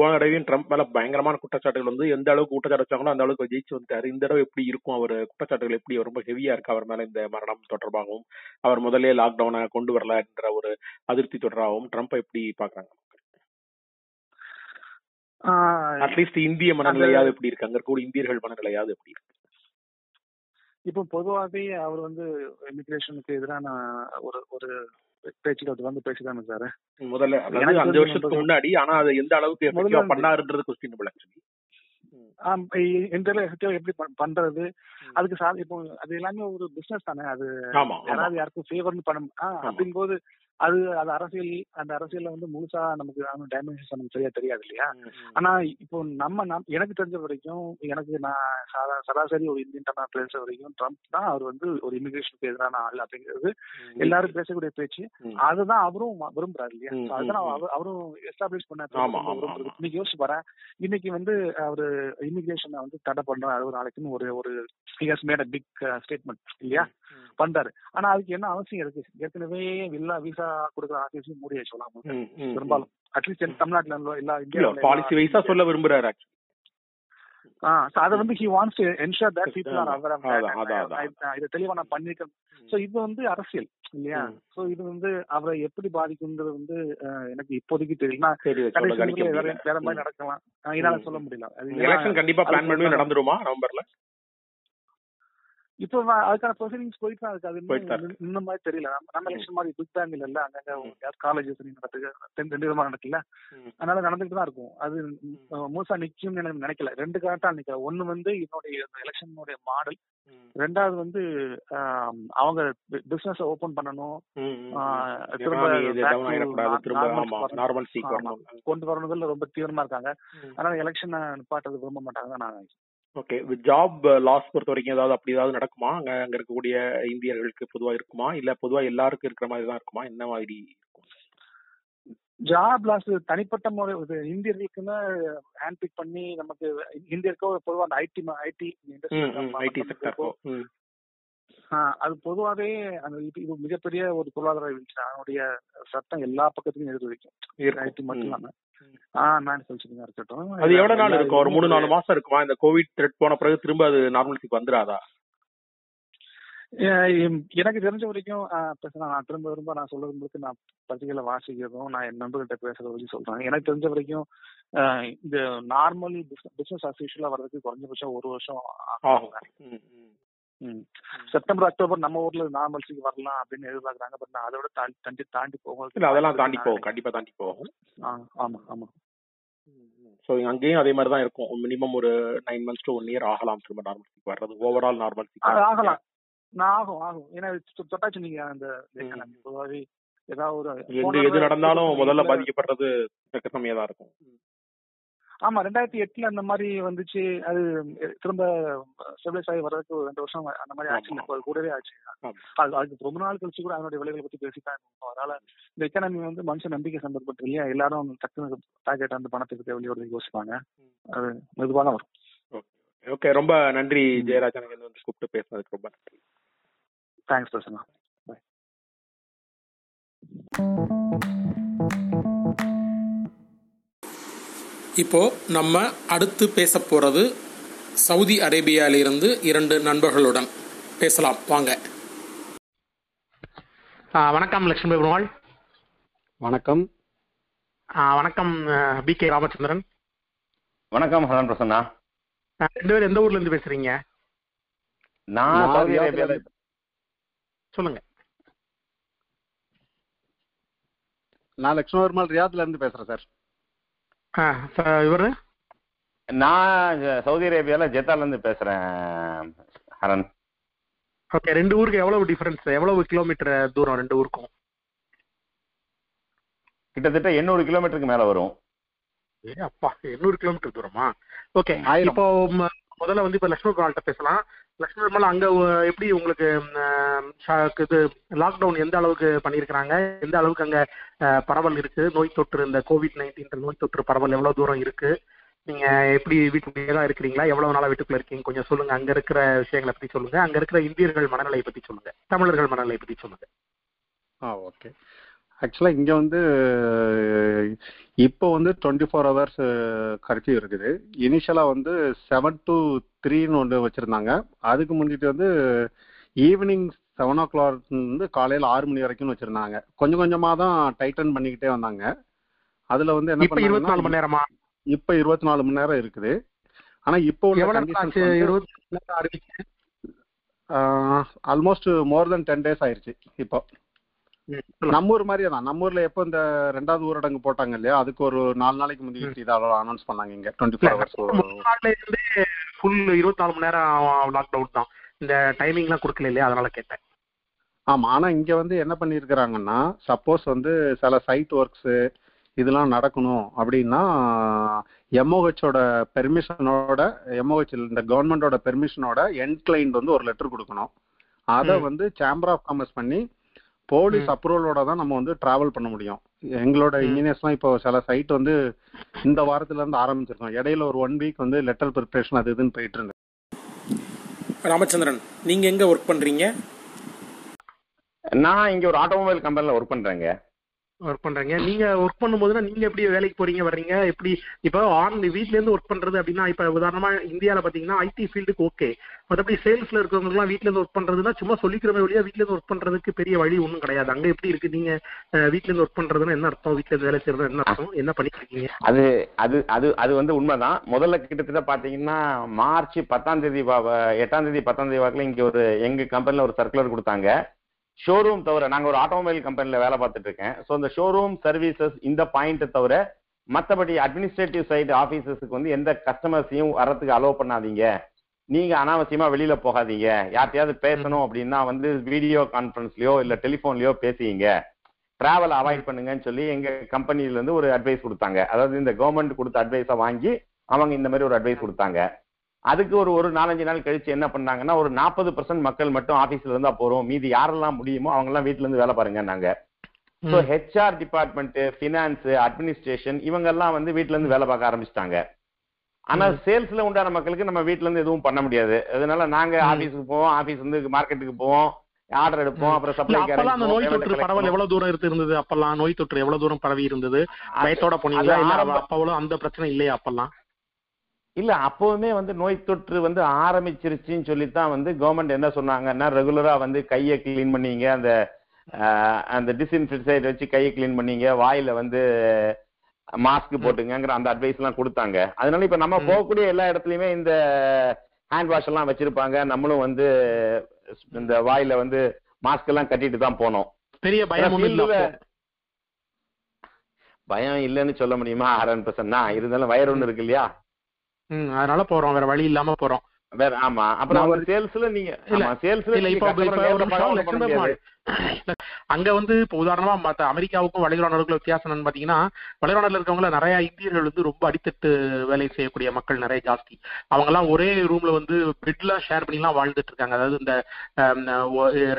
போன தடவையும் ட்ரம்ப் மேல பயங்கரமான குற்றச்சாட்டுகள் வந்து எந்த அளவுக்கு குற்றச்சாட்டு வச்சாங்களோ அந்த அளவுக்கு ஜெயிச்சு வந்துட்டாரு. இந்த தடவை எப்படி இருக்கும்? அவர் குற்றச்சாட்டுகள் எப்படி? ரொம்ப ஹெவியா இருக்கு அவர் மேல இந்த மரணம் தொடர்பாகவும் அவர் முதல்ல லாக்டவுனை கொண்டு வரல என்ற ஒரு அதிருப்தி தொடர்பாகவும் ட்ரம்ப் எப்படி பாக்குறாங்க அட்லீஸ்ட் இந்திய மனநிலையாவது எப்படி இருக்கு? அங்க இருக்கக்கூடிய இந்தியர்கள் மனநிலையாவது எப்படி இருக்கு? இப்போ பொதுவாகவே அவர் வந்து இமிகிரேஷனுக்கு எதிரான ஒரு ஒரு பேச்சுக்கள் வந்து பேசிதான் சார் முதல்ல அதாவது அஞ்சு வருஷத்துக்கு முன்னாடி ஆனா அது எந்த அளவுக்கு எஃபெக்டிவா பண்ணாருன்றது கொஸ்டின் ஆக்சுவலி effective எப்படி பண்- பண்றது அதுக்கு சா இப்போ அது எல்லாமே ஒரு பிசினஸ் தானே அது யாராவது யாருக்கும் ஃபேவர்னு பண்ண ஆ, அப்படிங்கும்போது அது அது அரசியல் அந்த அரசியல்ல வந்து முழுசா நமக்கு டைமென்ஷன்ஸ் நமக்கு சரியா தெரியாது இல்லையா? ஆனா இப்போ நம்ம நம்- எனக்கு தெரிஞ்ச வரைக்கும் எனக்கு நான் சராசரி ஒரு இந்தியன் தமிழ் பேச வரைக்கும் ட்ரம்ப் தான் அவர் வந்து ஒரு இமிகிரேஷனுக்கு எதிரான ஆள் அப்படிங்கிறது எல்லாரும் பேசக்கூடிய பேச்சு. அதுதான் அவரும் விரும்புறாரு இல்லையா? அதுதான் அவரும் எஸ்டாப்ளிஷ் பண்ண. இன்னைக்கு யோசிச்சு பாரு இன்னைக்கு வந்து அவரு இமிகிரேஷனை வந்து தடை பண்ற ஒரு நாளைக்குன்னு ஒரு ஒரு பிக் ஸ்டேட்மெண்ட் இல்லையா? பண்றாரு. ஆனா அதுக்கு என்ன அவசியம் இருக்கு? ஏற்கனவே எல்லா விசா கொடுக்குற ஆஃபீஸையும் மூடி சொல்லலாம் ம், ம், பெரும்பாலும். அட்லீஸ்ட் தமிழ்நாட்டுல எல்லா இல்ல இந்தியா பாலிசி வைஸா சொல்ல விரும்புறாரு. அத வந்து he wants to ensure that people are. Aware. இத தெளிவா நான் பண்ணிருக்கேன் சோ இது வந்து அரசியல் இல்லையா. சோ இது வந்து அவரை எப்படி பாதிக்குங்கிறது வந்து எனக்கு இப்போதைக்கு தெரியல. சரி வேற மாதிரி நடக்கலாம். என்னால. சொல்ல முடியல. எலெக்ஷன் கண்டிப்பா பிளான் பண்ணி நடந்துருமா? நவம்பர்ல? இப்போ அதுக்கான ப்ரொசீடிங்ஸ் போயிட்டு தான் இருக்கு. அது இன்னும் மாதிரி தெரியல. நம்ம எலெக்ஷன் மாதிரி பிக் பேங் இல்ல அங்கங்க காலேஜஸ் நடக்குது ரெண்டு விதமா நடக்கல. அதனால நடந்துட்டு தான் இருக்கும். அது முழுசா நிக்கும்னு எனக்கு நினைக்கல. ரெண்டு காரணத்தால் நிக்கல. ஒண்ணு வந்து என்னுடைய எலெக்ஷனுடைய மாடல் ரெண்டாவது வந்து அவங்க பிசினஸ் ஓபன் பண்ணணும். கொண்டு வரணுதுல ரொம்ப தீவிரமா இருக்காங்க. அதனால எலெக்ஷன் நிப்பாட்டது விரும்ப மாட்டாங்க நான். ஓகே ஜாப் லாஸ் பொறுத்த வரைக்கும் ஏதாவது அப்படி ஏதாவது நடக்குமா? அங்க அங்க இருக்கக்கூடிய இந்தியர்களுக்கு பொதுவா இருக்குமா? இல்ல பொதுவா எல்லாருக்கும் இருக்கிற மாதிரி தான் இருக்குமா? என்ன மாதிரி இருக்கும்? ஜாப் லாஸ் தனிப்பட்ட முறை இந்தியர்களுக்குன்னு ஹேண்ட் பிக் பண்ணி நமக்கு இந்தியருக்கோ பொதுவா அந்த ஐடி ஐடி ஐடி செக்டர் அது பொதுவாவே அந்த இது இது மிகப்பெரிய ஒரு பொருளாதார வீழ்ச்சி. அதனுடைய சட்டம் எல்லா பக்கத்துலயும் எதிர் வைக்கும். ஐடி மட்டும் இல்லாம. ஆஹ் மேனுஃபேக்சரிங்கா இருக்கட்டும். அது எவ்வளவு நாள் இருக்கும்? ஒரு மூணு நாலு மாசம் இருக்குமா? இந்த கோவிட் த்ரெட் போன பிறகு திரும்ப அது நார்மல்சிக்கு வந்துடாதா எனக்கு தெரிஞ்ச வரைக்கும் நான் திரும்ப திரும்ப நான் சொல்றது முழுக்க நான் பத்திரிகையில வாசிக்கிறதும் நான் என் நண்பர்கிட்ட பேசுறத வச்சு சொல்றேன். எனக்கு தெரிஞ்ச வரைக்கும் இந்த நார்மலி பிசினஸ் அஸ் யூஷுவலா வர்றதுக்கு குறைஞ்சபட்சம் ஒரு வருஷம் ஆகும். செப்டம்பர் அக்டோபர் நம்ம ஊர்ல நார்மல்சிக்கு வரலாம் அப்படின்னு எதிர்பார்க்கறாங்க பட் நான் அதை விட தாண்டி தாண்டி தாண்டி போகும் இல்ல அதெல்லாம் தாண்டி போகும். கண்டிப்பா தாண்டி போகும். ஆமா ஆமா. ஸோ அங்கேயும் அதே மாதிரி தான் இருக்கும். மினிமம் ஒரு nine months to one year ஆகலாம் திரும்ப நார்மல்சிக்கு வர்றது. ஓவரால் அது நார்மல்சிக்கு ஆகலாம். நான் ஆகும் ஆகும். ஏன்னா தொட்டாச்சு நீங்க அந்த. பொதுவாவே ஏதாவது ஒரு எது நடந்தாலும் முதல்ல பாதிக்கப்படுறது கம்மியா தான் இருக்கும். ஆமா ரெண்டாயிரத்தி எட்டுல அந்த மாதிரி வந்துச்சு. அது திரும்ப ஸ்டெபிலைஸ் ஆகி வர்றதுக்கு ரெண்டு வருஷம் அந்த மாதிரி ஆச்சு. கூடவே ஆச்சு. அது அதுக்கு ரொம்ப நாள் கழிச்சு கூட அதனுடைய விலைகளை பத்தி இருந்தோம். அதனால இந்த எக்கனாமி வந்து மனுஷன் நம்பிக்கை சம்பந்தப்பட்டு இல்லையா? எல்லாரும் டக்குனு பாக்கெட் அந்த பணத்துக்கு வெளியோட யோசிப்பாங்க. அது மெதுவாக வரும். ஓகே. ரொம்ப நன்றி ஜெயராஜன் வந்து கூப்பிட்டு பேசுனதுக்கு ரொம்ப நன்றி. தேங்க்ஸ் பிரசன்னா. இப்போ நம்ம அடுத்து பேச போறது சவுதி அரேபியாவிலிருந்து இரண்டு நண்பர்களுடன். பேசலாம் வாங்க. வணக்கம் லட்சுமி பெருமாள் வணக்கம். வணக்கம் பி கே ராமச்சந்திரன். வணக்கம் ஹரன் பிரசன்னா. ரெண்டு பேரும் எந்த ஊர்ல இருந்து பேசுறீங்க? நான் நான் சவுதி அரேபியால சொல்லுங்க. நான் லக்ஷ்மண் ரியாத்ல இருந்து பேசுறேன் சார். இவரு? நான் சவுதி அரேபியால ஜெத்தால இருந்து பேசுறேன் ஹரன். ஓகே ரெண்டு ஊருக்கு எவ்வளவு டிஃபரன்ஸ் எவ்வளவு கிலோமீட்டர் தூரம் ரெண்டு ஊருக்கும்? கிட்டத்தட்ட எண்ணூறு கிலோமீட்டருக்கு மேல வரும். ஏ அப்பா எண்ணூறு கிலோமீட்டர் தூரமா? ஓகே. இப்போ முதல்ல வந்து இப்ப லட்சுமி பெருமாள்கிட்ட பேசலாம். லட்சுமி பெருமாள் அங்க எப்படி உங்களுக்கு இது லாக்டவுன் எந்த அளவுக்கு பண்ணியிருக்கிறாங்க? எந்த அளவுக்கு அங்க பரவல் இருக்கு? நோய் தொற்று இந்த கோவிட் நைன்டீன் நோய் தொற்று பரவல் எவ்வளவு தூரம் இருக்கு? நீங்க எப்படி வீட்டுக்குள்ளே தான் இருக்கிறீங்களா? எவ்வளவு நாளா வீட்டுக்குள்ள இருக்கீங்க? கொஞ்சம் சொல்லுங்க. அங்க இருக்கிற விஷயங்களை பத்தி சொல்லுங்க. அங்க இருக்கிற இந்தியர்கள் மனநிலையை பத்தி சொல்லுங்க. தமிழர்கள் மனநிலையை பத்தி சொல்லுங்க. ஆ ஓகே. ஆக்சுவலாக இங்கே வந்து இப்போ வந்து டுவெண்ட்டி ஃபோர் ஹவர்ஸ் கர்ஃபியூ இருக்குது. இனிஷியலாக வந்து செவன் டு த்ரீன்னு ஒன்று வச்சுருந்தாங்க. அதுக்கு முந்திட்டு வந்து ஈவினிங் செவன் ஓ கிளாக் வந்து காலையில் ஆறு மணி வரைக்கும் வச்சுருந்தாங்க. கொஞ்சம் கொஞ்சமாக தான் டைட்டன் பண்ணிக்கிட்டே வந்தாங்க. அதில் வந்து என்ன இப்ப இருபத்தி நாலு மணி நேரமா? இப்போ இருபத்தி நாலு மணி நேரம் இருக்குது. ஆனால் இப்போ உள்ள almost more than ten days ஆயிருச்சு இப்போ. நம்ம ஊர் மாதிரியே தான். நம்ம ஊர்ல எப்போ இந்த ரெண்டாவது ஊரடங்கு போட்டாங்க இல்லையா? அதுக்கு ஒரு நாலு நாளைக்கு முந்தைய இதை அனௌன்ஸ் பண்ணாங்க இங்க. டுவெண்ட்டி ஃபோர் ஹவர்ஸ் ஃபுல் இருபத்தி நாலு மணி நேரம் லாக்டவுன் தான். இந்த டைமிங்லாம் கொடுக்கல இல்லையா? அதனால கேட்டேன். ஆமா ஆனா இங்க வந்து என்ன பண்ணியிருக்கிறாங்கன்னா சப்போஸ் வந்து சில சைட் ஒர்க்ஸ் இதெல்லாம் நடக்கணும் அப்படின்னா எம்ஓஹெச்சோட பெர்மிஷனோட எம்ஓஹெச் இந்த கவர்மெண்டோட பெர்மிஷனோட எண்ட் கிளைண்ட் வந்து ஒரு லெட்டர் கொடுக்கணும். அதை. வந்து சேம்பர் ஆஃப் காமர்ஸ் பண்ணி போலீஸ். அப்ரூவலோட தான் நம்ம வந்து டிராவல் பண்ண முடியும். எங்களோட. இன்ஜினியர்ஸ்லாம் இப்போ சில சைட் வந்து இந்த வாரத்துல இருந்து ஆரம்பிச்சிருக்கோம் இடையில ஒரு ஒன் வீக் வந்து லெட்டர் ப்ரிப்பரேஷன் அது இதுன்னு போயிட்டு இருந்தது ராமச்சந்திரன் நீங்க எங்க ஒர்க் பண்றீங்க? நான் இங்க ஒரு ஆட்டோமொபைல் கம்பெனில ஒர்க் பண்றேங்க. ஒர்க் பண்றீங்க. நீங்க ஒர்க் பண்ணும்போதுனா நீங்க எப்படி வேலைக்கு போறீங்க வர்றீங்க? எப்படி இப்போ ஆன் வீட்ல இருந்து ஒர்க் பண்றது அப்படின்னா இப்ப உதாரணமா இந்தியால பாத்தீங்கன்னா ஐடி ஃபீல்டுக்கு ஓகே மற்றபடி சேல்ஸ்ல இருக்கிறவங்க எல்லாம் வீட்ல இருந்து ஒர்க் பண்றதுன்னா சும்மா சொல்லிக்கிறமே வழியா வீட்ல இருந்து ஒர்க் பண்றதுக்கு பெரிய வழி ஒன்றும் கிடையாது. அங்க எப்படி இருக்கு நீங்க வீட்ல இருந்து ஒர்க் பண்றதுன்னா என்ன அர்த்தம்? வீட்ல இருந்து வேலை செய்யறது என்ன அர்த்தம்? என்ன பண்ணிட்டு இருக்கீங்க? அது அது அது அது வந்து உண்மைதான். முதல்ல கிட்டத்தட்ட பாத்தீங்கன்னா மார்ச் பத்தாம் தேதி வா- எட்டாம் தேதி பத்தாம் தேதி வாக்குல இங்க ஒரு எங்க கம்பெனில ஒரு சர்க்குலர் கொடுத்தாங்க. ஷோரூம் தவிர நாங்க ஒரு ஆட்டோமொபைல் கம்பெனில வேலை பார்த்துட்டு இருக்கேன். ஸோ இந்த ஷோரூம் சர்வீசஸ் இந்த பாயிண்ட்டை தவிர மற்றபடி அட்மினிஸ்ட்ரேட்டிவ் சைடு ஆஃபீஸஸுக்கு வந்து எந்த கஸ்டமர்ஸையும் வர்றதுக்கு அலோவ் பண்ணாதீங்க. நீங்க அனாவசியமா வெளியில போகாதீங்க. யார்ட்டையாவது பேசணும் அப்படின்னா வந்து வீடியோ கான்ஃபரன்ஸ்லயோ இல்ல டெலிஃபோன்லயோ பேசிங்க டிராவல் அவாய்ட் பண்ணுங்கன்னு சொல்லி எங்க கம்பெனில இருந்து ஒரு அட்வைஸ் கொடுத்தாங்க. அதாவது இந்த கவர்மெண்ட் கொடுத்த அட்வைஸை வாங்கி அவங்க இந்த மாதிரி ஒரு அட்வைஸ் கொடுத்தாங்க. அதுக்கு ஒரு ஒரு நாலஞ்சு நாள் கழிச்சு என்ன பண்ணாங்கன்னா ஒரு நாற்பது பர்சன்ட் மக்கள் மட்டும் ஆபீஸ்ல இருந்தா போறோம். மீதி யாரெல்லாம் முடியுமோ அவங்க எல்லாம் வீட்ல இருந்து வேலை பாருங்க நாங்க so HR department finance administration இவங்க எல்லாம் வந்து வீட்ல இருந்து வேலை பார்க்க ஆரம்பிச்சிட்டாங்க. ஆனா சேல்ஸ்ல உண்டான மக்களுக்கு நம்ம வீட்ல இருந்து எதுவும் பண்ண முடியாது. அதனால நாங்க. ஆபீஸ்க்கு போவோம். ஆபீஸ் வந்து மார்க்கெட்டுக்கு போவோம். ஆர்டர் எடுப்போம். அப்புறம் சப்ளை அந்த நோய் தொற்று பரவல் எவ்வளவு தூரம் இருக்கு இருந்தது? அப்பெல்லாம் நோய் தொற்று எவ்வளவு தூரம் பரவி இருந்தது? பயத்தோட போனீங்களா? இல்ல அப்பவளும் அந்த பிரச்சனை இல்லையா அப்பெல்லாம்? இல்ல அப்பவுமே வந்து நோய் தொற்று வந்து ஆரம்பிச்சிருச்சுன்னு சொல்லித்தான் வந்து கவர்மெண்ட் என்ன சொன்னாங்கன்னா ரெகுலரா வந்து கையை கிளீன் பண்ணீங்க. அந்த அந்த டிஸ்இன்ஃபெக்சைட் வச்சு கையை கிளீன் பண்ணீங்க. வாயில வந்து மாஸ்க் போட்டுங்கங்கிற அந்த அட்வைஸ் எல்லாம் கொடுத்தாங்க. அதனால இப்ப நம்ம. போகக்கூடிய எல்லா இடத்துலயுமே இந்த ஹேண்ட் வாஷ் எல்லாம் வச்சிருப்பாங்க. நம்மளும் வந்து இந்த வாயில வந்து மாஸ்க் எல்லாம் கட்டிட்டு தான் போனோம். பெரிய பயம். பயம் இல்லைன்னு சொல்ல முடியுமா? ஹண்ட்ரட் பர்சன்ட் இருந்தாலும் வயர் ஒண்ணு இருக்கு இல்லையா? ம் அதனால போறோம் வேற வழி இல்லாம போறோம். வேற ஆமா. அப்புறம் வந்து சேல்ஸ்ல நீங்க சேல்ஸ்ல இல்ல இப்ப அங்க வந்து இப்ப உதாரணமா மத்த அமெரிக்காவுக்கும் வளைகுடா நாடுகளுக்கும் வித்தியாசம் என்னன்னு பாத்தீங்கன்னா வளைகுடா நாடுல இருக்கவங்கள நிறைய இந்தியர்கள் வந்து ரொம்ப அடித்தட்டு வேலை செய்யக்கூடிய மக்கள் நிறைய ஜாஸ்தி. அவங்க எல்லாம் ஒரே ரூம்ல வந்து பெட்லாம் ஷேர் பண்ணி எல்லாம் வாழ்ந்துட்டு இருக்காங்க. அதாவது இந்த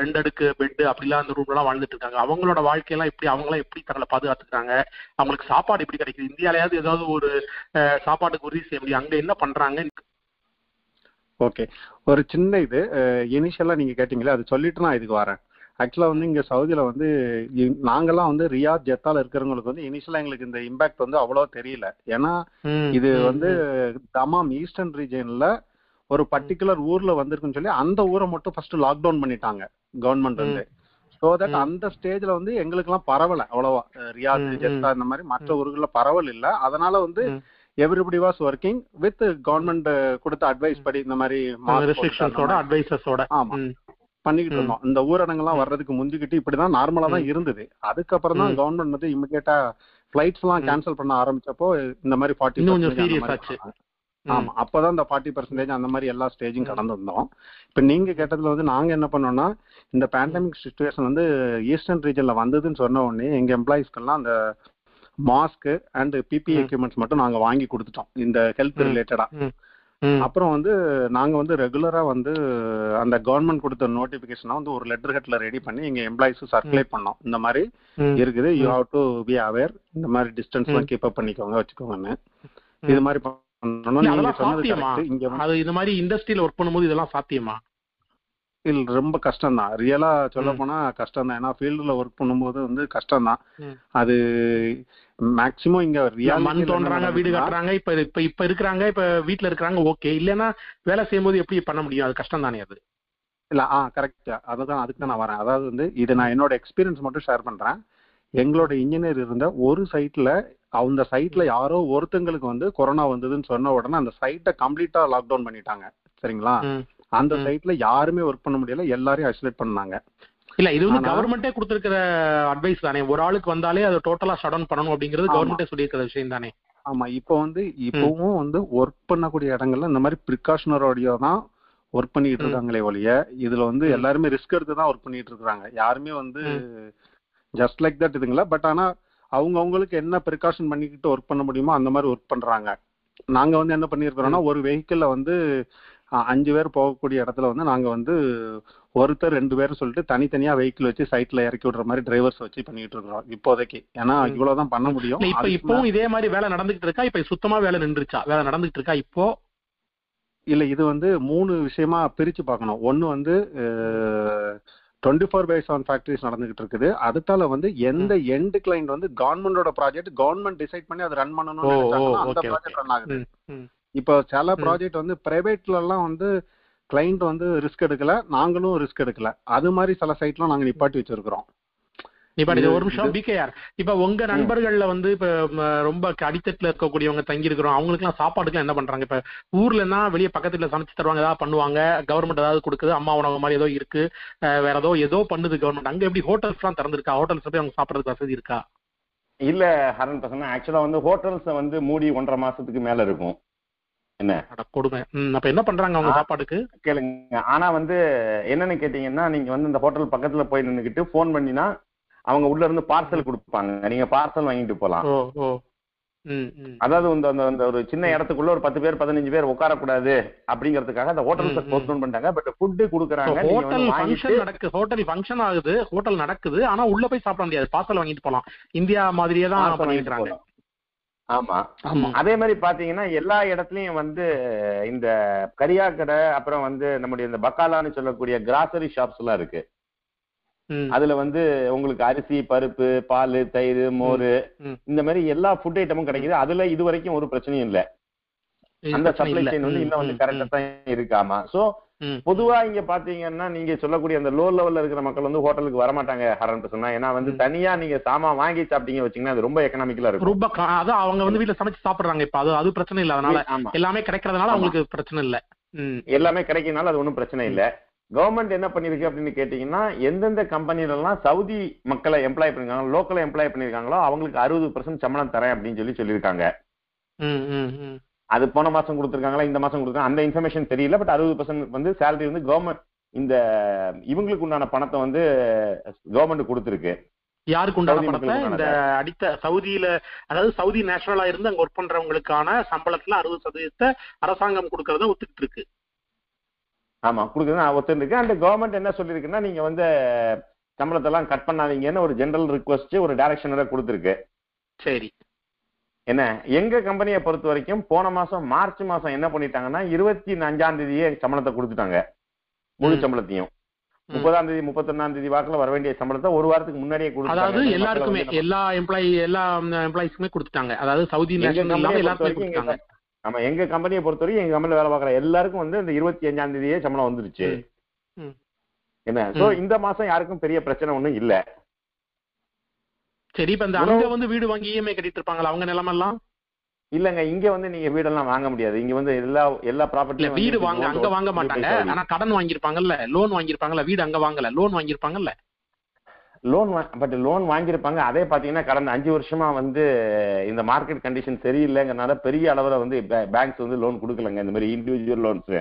ரெண்டு அடுக்கு பெட் அப்படிலாம் அந்த ரூம்ல எல்லாம் வாழ்ந்துட்டு இருக்காங்க. அவங்களோட வாழ்க்கையெல்லாம் எப்படி அவங்க எல்லாம் எப்படி தங்களை பாதுகாத்துக்கிறாங்க? அவங்களுக்கு சாப்பாடு எப்படி கிடைக்குது? இந்தியாலயாவது ஏதாவது ஒரு சாப்பாட்டுக்கு உறுதி செய்ய முடியும். அங்க என்ன பண்றாங்க? ஓகே ஒரு சின்ன இது இனிஷியலா நீங்க கேட்டீங்களே அது சொல்லிட்டு நான் இதுக்கு வரேன். ஆக்சுவலா வந்து இங்க சவுதியில வந்து நாங்கெல்லாம் வந்து ரியாத் ஜெத்தால இருக்கிறவங்களுக்கு வந்து இனிஷியலா எங்களுக்கு இந்த இம்பாக்ட் வந்து அவ்வளோ தெரியல. ஏன்னா இது வந்து தமாம் ஈஸ்டர்ன் ரீஜன்ல ஒரு பர்டிகுலர் ஊர்ல வந்திருக்குன்னு சொல்லி அந்த ஊரை மட்டும் ஃபர்ஸ்ட் லாக்டவுன் பண்ணிட்டாங்க கவர்மெண்ட் வந்து. So that. அந்த ஸ்டேஜ்ல வந்து எங்களுக்கெல்லாம் பரவல அவ்வளவா. ரியாத். ஜெத்தா இந்த மாதிரி மற்ற ஊர்கள்ல பரவல் இல்ல. அதனால வந்து. Everybody was working with government கொடுத்த அட்வைஸ் படி இந்த மாதிரி ரெஸ்ட்ரிக்ஷன்ஸோட போட்டுட்டு அட்வைசஸோட ஆமா. பண்ணிக்கிட்டு இருந்தோம். இந்த ஊரடங்கெல்லாம் வர்றதுக்கு முந்திக்கிட்டு இப்படிதான் நார்மலா தான் இருந்தது. அதுக்கப்புறம் தான். கவர்மெண்ட் வந்து இமிடியேட்டா ஃபிளைட்ஸ் எல்லாம். கேன்சல் பண்ண ஆரம்பிச்சப்போ இந்த மாதிரி ஃபார்ட்டி. ஆமா. அப்பதான் இந்த ஃபார்ட்டி பர்சன்டேஜ் அந்த மாதிரி எல்லா ஸ்டேஜும் கடந்து வந்தோம் இப்ப நீங்க கேட்டதுல வந்து நாங்க என்ன பண்ணோம்னா இந்த பேண்டமிக் சுச்சுவேஷன் வந்து ஈஸ்டர்ன் ரீஜன்ல வந்ததுன்னு சொன்ன உடனே எங்க எம்ப்ளாயிஸ்க்கெல்லாம் அந்த மாஸ்க் அண்ட் பிபி. எக்யூப்மெண்ட்ஸ் மட்டும் நாங்க வாங்கி கொடுத்துட்டோம் இந்த ஹெல்த். ரிலேட்டடா. அப்புறம் வந்து நாங்க வந்து ரெகுலரா வந்து அந்த கவர்மெண்ட் கொடுத்த நோட்டிபிகேஷனை வந்து ஒரு லெட்டர் ஹெட்ல ரெடி பண்ணி எங்க எம்ப்ளாயிஸ் சர்க்குலேட் பண்ணோம் இந்த மாதிரி. இருக்குது you. Have to be aware இந்த மாதிரி டிஸ்டன்ஸ் எல்லாம். கீப் அப் பண்ணிக்கோங்க வச்சுக்கோங்கன்னு. இது மாதிரி பண்ணணும். இங்க அது இந்த மாதிரி இண்டஸ்ட்ரியில ஒர்க் பண்ணும்போது இதெல்லாம் சாத்தியமா இல்ல ரொம்ப கஷ்டம் தான் ரியலா சொல்ல. போனா கஷ்டம் தான் ஏன்னா ஃபீல்டுல ஒர்க் பண்ணும்போது வந்து கஷ்டம் தான். அது மேக்சிமம் இங்க இல்ல, மண் தோன்றாங்க வீடு கட்டுறாங்க இப்ப இப்ப இப்ப இருக்கிறாங்க இப்ப வீட்ல இருக்கிறாங்க ஓகே இல்லைன்னா வேலை செய்யும்போது எப்படி பண்ண முடியும்? அது கஷ்டம் தானே அது? இல்ல ஆ கரெக்ட் அதுதான் அதுக்கு தான் நான் வரேன். அதாவது வந்து இது நான் என்னோட எக்ஸ்பீரியன்ஸ் மட்டும் ஷேர் பண்றேன். எங்களோட இன்ஜினியர் இருந்த ஒரு சைட்ல அந்த சைட்ல யாரோ ஒருத்தங்களுக்கு வந்து கொரோனா வந்ததுன்னு சொன்ன உடனே அந்த சைட்டை கம்ப்ளீட்டா லாக்டவுன் பண்ணிட்டாங்க. சரிங்களா. அந்த. சைட்ல யாருமே ஒர்க் பண்ண முடியல எல்லாரையும் ஐசோலேட் பண்ணாங்க. இல்ல இது வந்து கவர்மெண்டே கொடுத்திருக்கிற அட்வைஸ் தானே. ஒரு ஆளுக்கு வந்தாலே அதை டோட்டலா ஷட் டவுன் பண்ணணும் அப்படிங்கிறது. கவர்மெண்டே சொல்லியிருக்கிற விஷயம் தானே. ஆமா இப்போ வந்து இப்பவும் வந்து ஒர்க் பண்ணக்கூடிய இடங்கள்ல இந்த மாதிரி ப்ரிகாஷனரோடய தான் ஒர்க் பண்ணிட்டு. இருக்காங்களே ஒழிய இதுல வந்து. எல்லாருமே ரிஸ்க் எடுத்து தான் ஒர்க் பண்ணிட்டு இருக்காங்க. யாருமே வந்து ஜஸ்ட் லைக் தட் இதுங்களா? பட் ஆனா அவங்க அவங்களுக்கு என்ன ப்ரிகாஷன் பண்ணிக்கிட்டு ஒர்க் பண்ண முடியுமோ அந்த மாதிரி ஒர்க் பண்றாங்க. நாங்க வந்து என்ன பண்ணியிருக்கிறோம்னா ஒரு வெஹிக்கிள்ல வந்து அஞ்சு பேர் போகக்கூடிய இடத்துல வந்து நாங்க வந்து ஒருத்தர் ரெண்டு பேர் சொல்லிட்டு தனித்தனியா வெஹிக்கிள் வச்சு சைட்ல இறக்கி விடுற மாதிரி டிரைவர்ஸ் வச்சு பண்ணிட்டு இருக்கிறோம் இப்போதைக்கு. ஏன்னா. இவ்வளவுதான் பண்ண முடியும். இப்ப இப்பவும் இதே மாதிரி வேலை நடந்துகிட்டு இருக்கா? இப்ப சுத்தமா வேலை நின்றுச்சா? வேலை நடந்துகிட்டு இருக்கா இப்போ? இல்ல இது வந்து மூணு விஷயமா பிரிச்சு பார்க்கணும். ஒன்னு வந்து twenty four by seven factories நடந்துகிட்டு இருக்குது. அடுத்தால வந்து எந்த எண்ட் கிளைண்ட் வந்து கவர்மெண்டோட ப்ராஜெக்ட் கவர்மெண்ட் டிசைட் பண்ணி அதை ரன் நினைச்சாங்கன்னா அந்த ப்ராஜெக்ட் ரன் ஆகுது. இப்போ சில. ப்ராஜெக்ட் வந்து பிரைவேட்ல எல்லாம் வந்து கிளைண்ட் வந்து ரிஸ்க் எடுக்கல நாங்களும் ரிஸ்க் எடுக்கல. அது மாதிரி சில சைட்லாம் நாங்க நிப்பாட்டி வச்சிருக்கிறோம். இது- ஒரு நிமிஷம் பிகேஆர் இப்ப உங்க நண்பர்கள்ல வந்து இப்ப ரொம்ப அடித்தட்டுல இருக்கக்கூடியவங்க தங்கி இருக்கிறோம் அவங்களுக்கு எல்லாம் சாப்பாடுக்கு என்ன பண்றாங்க? இப்ப ஊர்லன்னா வெளியே பக்கத்துல சமைச்சு தருவாங்க ஏதாவது பண்ணுவாங்க. கவர்மெண்ட் ஏதாவது கொடுக்குது அம்மா உணவு மாதிரி ஏதோ இருக்கு. வேற ஏதோ ஏதோ பண்ணுது கவர்மெண்ட் அங்க எப்படி ஹோட்டல்ஸ் எல்லாம் திறந்திருக்கா? ஹோட்டல்ஸ் போய் அவங்க சாப்பிடறதுக்கு வசதி இருக்கா? இல்ல ஹரன் பசங்க ஆக்சுவலா வந்து ஹோட்டல்ஸ் வந்து மூடி ஒன்றரை மாசத்துக்கு மேல இருக்கும். என்ன? கொடுமை. அப்ப என்ன பண்றாங்க அவங்க. சாப்பாடுக்கு? கேளுங்க. ஆனா வந்து என்னன்னு கேட்டீங்கன்னா நீங்க வந்து இந்த ஹோட்டல் பக்கத்துல போய் நின்னுக்கிட்டு ஃபோன் பண்ணினா அவங்க உள்ள இருந்து பார்சல் கொடுப்பாங்க. நீங்க பார்சல் வாங்கிட்டு போலாம். அதாவது இந்த அந்த அந்த ஒரு சின்ன இடத்துக்குள்ள ஒரு பத்து பேர் பதினஞ்சு பேர் உட்காரக்கூடாது அப்படிங்கிறதுக்காக அந்த ஹோட்டல்ஸ் ம், ம். போஸ்ட் பண்ணிட்டாங்க. பட் ஃபுட் கொடுக்குறாங்க. ஹோட்டல் ஃபங்க்ஷன் நடக்கு ஹோட்டல் ஃபங்க்ஷன் ஆகுது ஹோட்டல் நடக்குது ஆனா உள்ள போய் சாப்பிட முடியாது. பார்சல் வாங்கிட்டு போலாம். இந்தியா மாதிரியே தான் பண்ணிருக்காங்க போலாம். ஆமா. ஆமா. அதே மாதிரி பாத்தீங்கன்னா எல்லா இடத்துலயும் வந்து இந்த கரியா கடை அப்புறம் வந்து நம்முடைய இந்த பக்காலான்னு சொல்லக்கூடிய கிராசரி ஷாப்ஸ் எல்லாம் இருக்கு. அதுல வந்து உங்களுக்கு அரிசி பருப்பு பால் தயிர் மோர். இந்த மாதிரி எல்லா ஃபுட் ஐட்டமும் கிடைக்குது. அதுல இது வரைக்கும் ஒரு பிரச்சனையும் இல்ல. அந்த சப்ளை. செயின் வந்து இன்னும் வந்து கரெக்டா தான் இருக்காமா? சோ பொதுவா இங்க பாத்தீங்கன்னா நீங்க சொல்லக்கூடிய அந்த லோ லெவல்ல இருக்கிற மக்கள் வந்து ஹோட்டலுக்கு வரமாட்டாங்க ஹரன் சொன்னா ஏன்னா வந்து. தனியா நீங்க சாமான் வாங்கி சாப்பிட்டீங்க வச்சீங்கன்னா அது ரொம்ப எக்கனாமிக்கலா இருக்கும். ரொம்ப அதான் அவங்க வந்து வீட்ல சமைச்சு சாப்பிடுறாங்க இப்ப. அது அது பிரச்சனை இல்ல. அதனால எல்லாமே கிடைக்கிறதுனால. அவங்களுக்கு பிரச்சனை இல்ல. எல்லாமே கிடைக்கிறதுனால அது ஒன்றும் பிரச்சனை இல்ல. கவர்மெண்ட் என்ன பண்ணிருக்கு அப்படின்னு கேட்டீங்கன்னா எந்தெந்த கம்பெனில எல்லாம் சவுதி மக்களை எம்ப்ளாய் பண்ணிருக்காங்க லோக்கல் எம்ப்ளாய் பண்ணிருக்காங்களோ அவங்களுக்கு அறுபது பர்சன்ட் சம்பளம் தரேன் அப்படின்னு சொல்லி சொல்லியிருக்காங்க. ம். அது போன மாசம் கொடுத்துருக்காங்களா இந்த மாசம் கொடுத்தாங்க அந்த இன்ஃபர்மேஷன் தெரியல பட் அறுபது பர்சன்ட் வந்து சேலரி வந்து கவர்மெண்ட் இந்த இவங்களுக்கு உண்டான பணத்தை வந்து கவர்மெண்ட் கொடுத்துருக்கு. யாருக்கு உண்டான பணத்தை? இந்த அடித்த சவுதியில அதாவது சவுதி நேஷனலா இருந்து அங்க ஒர்க் பண்றவங்களுக்கான சம்பளத்துல அறுபது சதவீதத்தை அரசாங்கம் கொடுக்கறத ஒத்துக்கிட்டு இருக்கு ஆமா கொடுக்குறது நான் ஒத்துருக்கு அந்த கவர்மெண்ட் என்ன சொல்லியிருக்குன்னா நீங்க வந்து சம்பளத்தெல்லாம் கட் பண்ணாதீங்கன்னு ஒரு ஜெனரல் ரிக்வஸ்ட் ஒரு டைரக்ஷனரை கொடுத்துருக்கு. சரி. என்ன? எங்க கம்பெனியை பொறுத்த வரைக்கும் போன மாசம் மார்ச் மாசம் என்ன பண்ணிட்டாங்கன்னா இருபத்தி அஞ்சாம் தேதியே சம்பளத்தை கொடுத்துட்டாங்க. முழு. சம்பளத்தையும். முப்பதாம் தேதி முப்பத்தொன்னாம் தேதி வாக்குல வர வேண்டிய சம்பளத்தை ஒரு வாரத்துக்கு முன்னாடியே அதாவது எல்லாருக்குமே எல்லா எம்ப்ளாயி எல்லா எம்ப்ளாயிஸுமே கொடுத்துட்டாங்க. அதாவது சவுதி எல்லாருக்குமே ஆமா எங்க கம்பெனியை பொறுத்த வரைக்கும் எங்க கம்பெனில வேலை பார்க்குற எல்லாருக்கும் வந்து இந்த இருபத்தி அஞ்சாம் தேதியே சம்பளம் வந்துருச்சு. என்ன? சோ. இந்த மாசம் யாருக்கும் பெரிய பிரச்சனை ஒண்ணும் இல்ல. சரி இப்ப இந்த அங்க வந்து வீடு வாங்கி இஎம்ஐ கட்டிட்டு இருப்பாங்களா அவங்க நிலைமெல்லாம்? இல்லங்க இங்க வந்து நீங்க வீடெல்லாம் வாங்க முடியாது. இங்க வந்து எல்லா எல்லா ப்ராப்பர்ட்டியும் வீடு வாங்க அங்க வாங்க மாட்டாங்க. ஆனா கடன் வாங்கியிருப்பாங்கல்ல லோன் வாங்கியிருப்பாங்கல்ல வீடு அங்க வாங்கல லோன் வாங்கியிருப்பாங்கல்ல? லோன் பட் லோன் வாங்கியிருப்பாங்க. அதே பாத்தீங்கன்னா கடந்த அஞ்சு வருஷமா வந்து இந்த மார்க்கெட் கண்டிஷன் சரியில்லைங்கிறனால பெரிய அளவுல வந்து பேங்க்ஸ் வந்து லோன் கொடுக்கலங்க. இந்த மாதிரி இண்டிவிஜுவல் லோன்ஸ்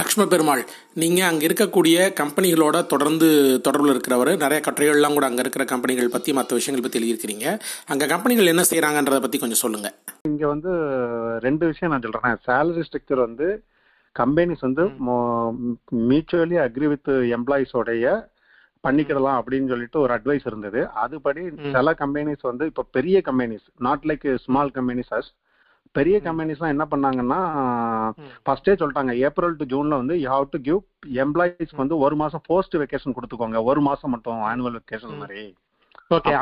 லக்ஷ்ம பெருமாள் நீங்க அங்க இருக்கக்கூடிய கம்பெனிகளோட தொடர்ந்து தொடர்பில் இருக்கிறவர் நிறைய கட்டுரைகள்லாம் கூட அங்க இருக்கிற கம்பெனிகள் பத்தி மற்ற விஷயங்கள் பத்தி எழுதியிருக்கிறீங்க. அங்க கம்பெனிகள் என்ன செய்யறாங்கன்றத பத்தி கொஞ்சம் சொல்லுங்க. இங்க வந்து ரெண்டு விஷயம் நான் சொல்றேன். சேலரி ஸ்ட்ரக்சர் வந்து கம்பெனிஸ் வந்து மியூச்சுவலி அக்ரி வித் எம்ப்ளாயிஸோடைய பண்ணிக்கிடலாம் அப்படின்னு சொல்லிட்டு ஒரு அட்வைஸ் இருந்தது. அதுபடி. சில கம்பெனிஸ் வந்து இப்ப பெரிய companies not like small companies as பெரிய கம்பெனிஸ்லாம் என்ன பண்ணாங்கன்னா. ஃபர்ஸ்டே சொல்லிட்டாங்க ஏப்ரல் டு ஜூன்ல வந்து யூ ஹாவ் டு கிவ் எம்ப்ளாயிஸ்க்கு வந்து ஒரு மாசம் போஸ்ட் வெக்கேஷன் கொடுத்துக்கோங்க. ஒரு மாசம் மட்டும் ஆனுவல் வெக்கேஷன். மாதிரி. ஓகே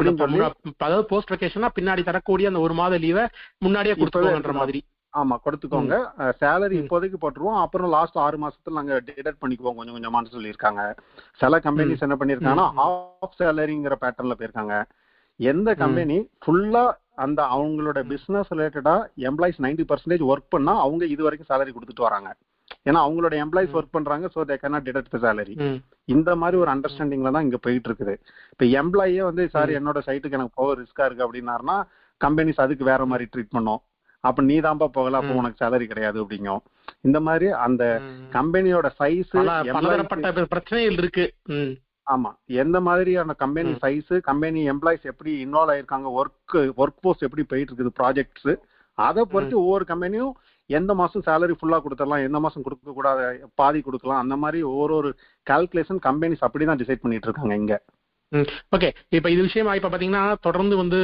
அதாவது போஸ்ட் வெக்கேஷனா பின்னாடி தரக்கூடிய அந்த ஒரு மாத லீவை முன்னாடியே எடுத்துக்கலாம். மாதிரி. ஆமா கொடுத்துக்கோங்க. சேலரி. இப்போதைக்கு போட்டுருவோம். அப்புறம் லாஸ்ட் ஆறு மாசத்துல நாங்க டிடக்ட் பண்ணிக்குவோம். கொஞ்சம் கொஞ்சமான்னு சொல்லியிருக்காங்க. சில கம்பெனிஸ் என்ன பண்ணிருக்காங்கன்னா. ஹாஃப் சேலரிங்கிற பேட்டர்ன்ல போயிருக்காங்க. எந்த கம்பெனி ஃபுல்லா அந்த அவங்களோட பிசினஸ் ரிலேட்டடா எம்ப்ளாயிஸ் 90% பர்சன்டேஜ் ஒர்க் பண்ணா அவங்க இது வரைக்கும் சேலரி கொடுத்துட்டு வராங்க ஏன்னா அவங்களோட எம்ப்ளாயிஸ். ஒர்க் பண்றாங்க so they cannot deduct salary. இந்த மாதிரி ஒரு அண்டர்ஸ்டாண்டிங்ல தான் இங்க போயிட்டு இருக்குது இப்ப எம்ப்ளாயே வந்து சார். என்னோட சைட்டுக்கு எனக்கு போக ரிஸ்கா இருக்கு அப்படின்னாருன்னா கம்பெனிஸ் அதுக்கு வேற மாதிரி ட்ரீட் பண்ணும் அப்ப நீ தான்ப்பா போகல அப்ப. உனக்கு சேலரி கிடையாது அப்படிங்கும் இந்த மாதிரி அந்த. கம்பெனியோட சைஸ் பிரச்சனைகள் இருக்கு. ஆமா. எந்த மாதிரியான கம்பெனி. சைஸ் கம்பெனி எம்ப்ளாயிஸ் எப்படி இன்வால்வ் ஆயிருக்காங்க ஒர்க் ஒர்க் போர்ஸ் எப்படி போயிட்டு இருக்குது ப்ராஜெக்ட்ஸ் அதை பொறுத்து ஒவ்வொரு கம்பெனியும் எந்த மாசம் சேலரி ஃபுல்லா கொடுத்துடலாம் எந்த மாசம் கொடுக்க கூடாது பாதி கொடுக்கலாம் அந்த மாதிரி ஒவ்வொரு ஒரு கால்குலேஷன் கம்பெனிஸ் அப்படிதான் டிசைட் பண்ணிட்டு இருக்காங்க இங்க. ஓகே இப்ப இது விஷயமா இப்ப பாத்தீங்கன்னா தொடர்ந்து வந்து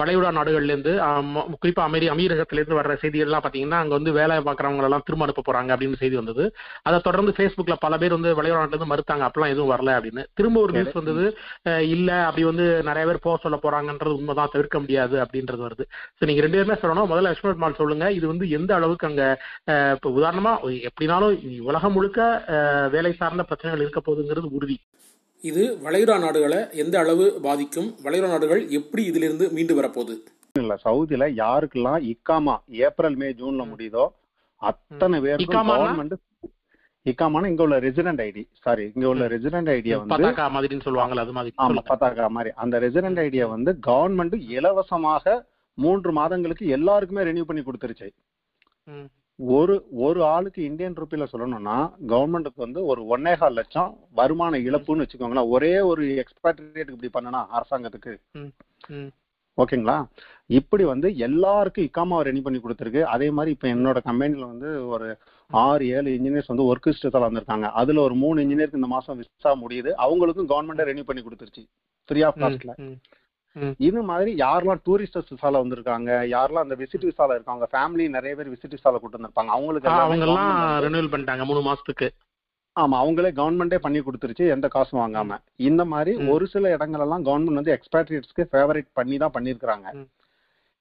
வளைகுடா நாடுகள்ல இருந்து குறிப்பா அமெரி அமீரகத்துல இருந்து வர்ற செய்திகள்லாம் பாத்தீங்கன்னா அங்க வந்து வேலை பாக்குறவங்க எல்லாம் திரும்ப அனுப்ப போறாங்க அப்படின்னு செய்தி வந்தது. அதை தொடர்ந்து Facebookல பல பேர் வந்து வளைகுடா நாட்டுல இருந்து மறுத்தாங்க. அப்பெல்லாம் எதுவும் வரல அப்படின்னு. திரும்ப ஒரு நியூஸ் வந்தது இல்ல அப்படி வந்து நிறைய பேர் போக சொல்ல போறாங்கன்றது உண்மைதான் தவிர்க்க முடியாது அப்படின்றது வருது. சோ நீங்க ரெண்டு பேருமே சொல்லணும். முதல்ல லட்சுமண் மால் சொல்லுங்க. இது வந்து எந்த அளவுக்கு அங்க இப்ப உதாரணமா எப்படினாலும் உலகம் முழுக்க வேலை சார்ந்த பிரச்சனைகள் இருக்க போகுதுங்கிறது உறுதி. இது வளைகுடா நாடுகளை எந்த அளவு பாதிக்கும்? வளைகுடா நாடுகள் எப்படி இதிலிருந்து மீண்டு வரப்போகுது? இல்ல சவுதியில யாருக்கெல்லாம் இக்காமா ஏப்ரல் மே ஜூன்ல முடியுதோ அத்தனை பேருக்கும் இக்காமானா? கவர்மெண்ட் இக்காமான இங்க உள்ள ரெசிடென்ட் ஐடி சாரி இங்க உள்ள ரெசிடென்ட் ஐடியா வந்து மாதிரின்னு சொல்லுவாங்கல்ல அது மாதிரி ஆமா. பத்தாக்கா மாதிரி. அந்த ரெசிடென்ட் ஐடியா வந்து கவர்மெண்ட் இலவசமாக மூன்று மாதங்களுக்கு எல்லாருக்குமே ரெனியூ பண்ணி கொடுத்துருச்சு. ம். ஒரு ஒரு ஆளுக்கு இந்தியன் ருப்பில சொல்லணும்னா கவர்மெண்ட்டுக்கு வந்து ஒரு ஒன்னேகால் லட்சம் வருமான இழப்புன்னு வச்சுக்கோங்களேன். ஒரே ஒரு எக்ஸ்பேட்ரியேட்டுக்கு இப்படி பண்ணனா அரசாங்கத்துக்கு. ஓகேங்களா? இப்படி வந்து எல்லாருக்கும் இக்காமா ரெடி பண்ணி கொடுத்துருக்கு. அதே மாதிரி இப்ப என்னோட கம்பெனில வந்து ஒரு ஆறு ஏழு இன்ஜினியர்ஸ் வந்து ஒர்க் இஷ்டத்தால வந்திருக்காங்க. அதுல ஒரு மூணு இன்ஜினியருக்கு இந்த மாசம் விசா முடியுது. அவங்களுக்கும் கவர்மெண்ட் ரெடி பண்ணி கொடுத்துருச்சு. ஃப்ரீ ஆஃப் காஸ்ட்ல. இது மாதிரி யாரெல்லாம் டூரிஸ்ட் விசால வந்திருக்காங்க யாரெல்லாம் அந்த விசிட் விசால இருக்காங்க ஃபேமிலி நிறைய பேர் விசிட் விசால கூட்டு வந்திருப்பாங்க அவங்களுக்கு அவங்க எல்லாம் ரெனியூவல் பண்ணிட்டாங்க மூணு மாசத்துக்கு ஆமா அவங்களே கவர்மெண்டே பண்ணி கொடுத்துருச்சு எந்த காசும் வாங்காம இந்த மாதிரி. ஒரு சில இடங்கள் எல்லாம் கவர்மெண்ட் வந்து எக்ஸ்பேட்ரியட்ஸ்க்கு ஃபேவரேட் பண்ணி தான்.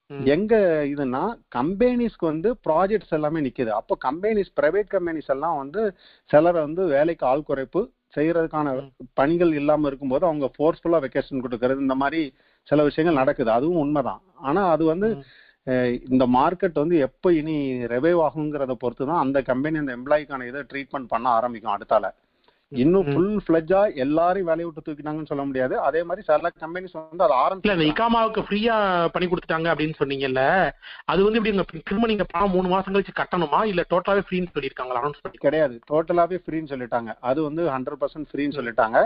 ம். எங்க இதுனா கம்பெனிஸ்க்கு வந்து ப்ராஜெக்ட்ஸ் எல்லாமே நிக்குது அப்போ கம்பெனிஸ் பிரைவேட் கம்பெனிஸ் எல்லாம் வந்து சிலரை வந்து வேலைக்கு ஆள் குறைப்பு செய்யறதுக்கான. பணிகள் இல்லாம இருக்கும்போது அவங்க ஃபோர்ஸ்ஃபுல்லா வெக்கேஷன் கொடுக்கறது இந்த மாதிரி சில விஷயங்கள் நடக்குது. அதுவும் உண்மைதான். ஆனா அது வந்து இந்த மார்க்கெட் வந்து எப்போ இனி ரெவைவ் ஆகுங்கிறத பொறுத்து தான் அந்த கம்பெனி அந்த எம்ப்ளாய்க்கான இதை ட்ரீட்மெண்ட் பண்ண ஆரம்பிக்கும் அடுத்தால. இன்னும். ஃபுல் ஃபிளஜா எல்லாரையும் வேலையை விட்டு தூக்கிட்டாங்கன்னு சொல்ல முடியாது. அதே மாதிரி சில கம்பெனிஸ் வந்து அதை இல்ல இந்த ஆரம்பிச்சு இக்காமாவுக்கு ஃப்ரீயா பண்ணி கொடுத்துட்டாங்க அப்படின்னு சொன்னீங்கல்ல அது வந்து இப்படி திரும்ப நீங்க பணம் மூணு மாசம் கழிச்சு கட்டணுமா? இல்ல டோட்டலாவே ஃப்ரீன்னு சொல்லியிருக்காங்களா? அனௌன்ஸ் பண்ணி கிடையாது. டோட்டலாவே ஃப்ரீன்னு சொல்லிட்டாங்க. அது வந்து ஹண்ட்ரட் பர்சன்ட் ஃப்ரீன்னு சொல்லிட்டாங்க.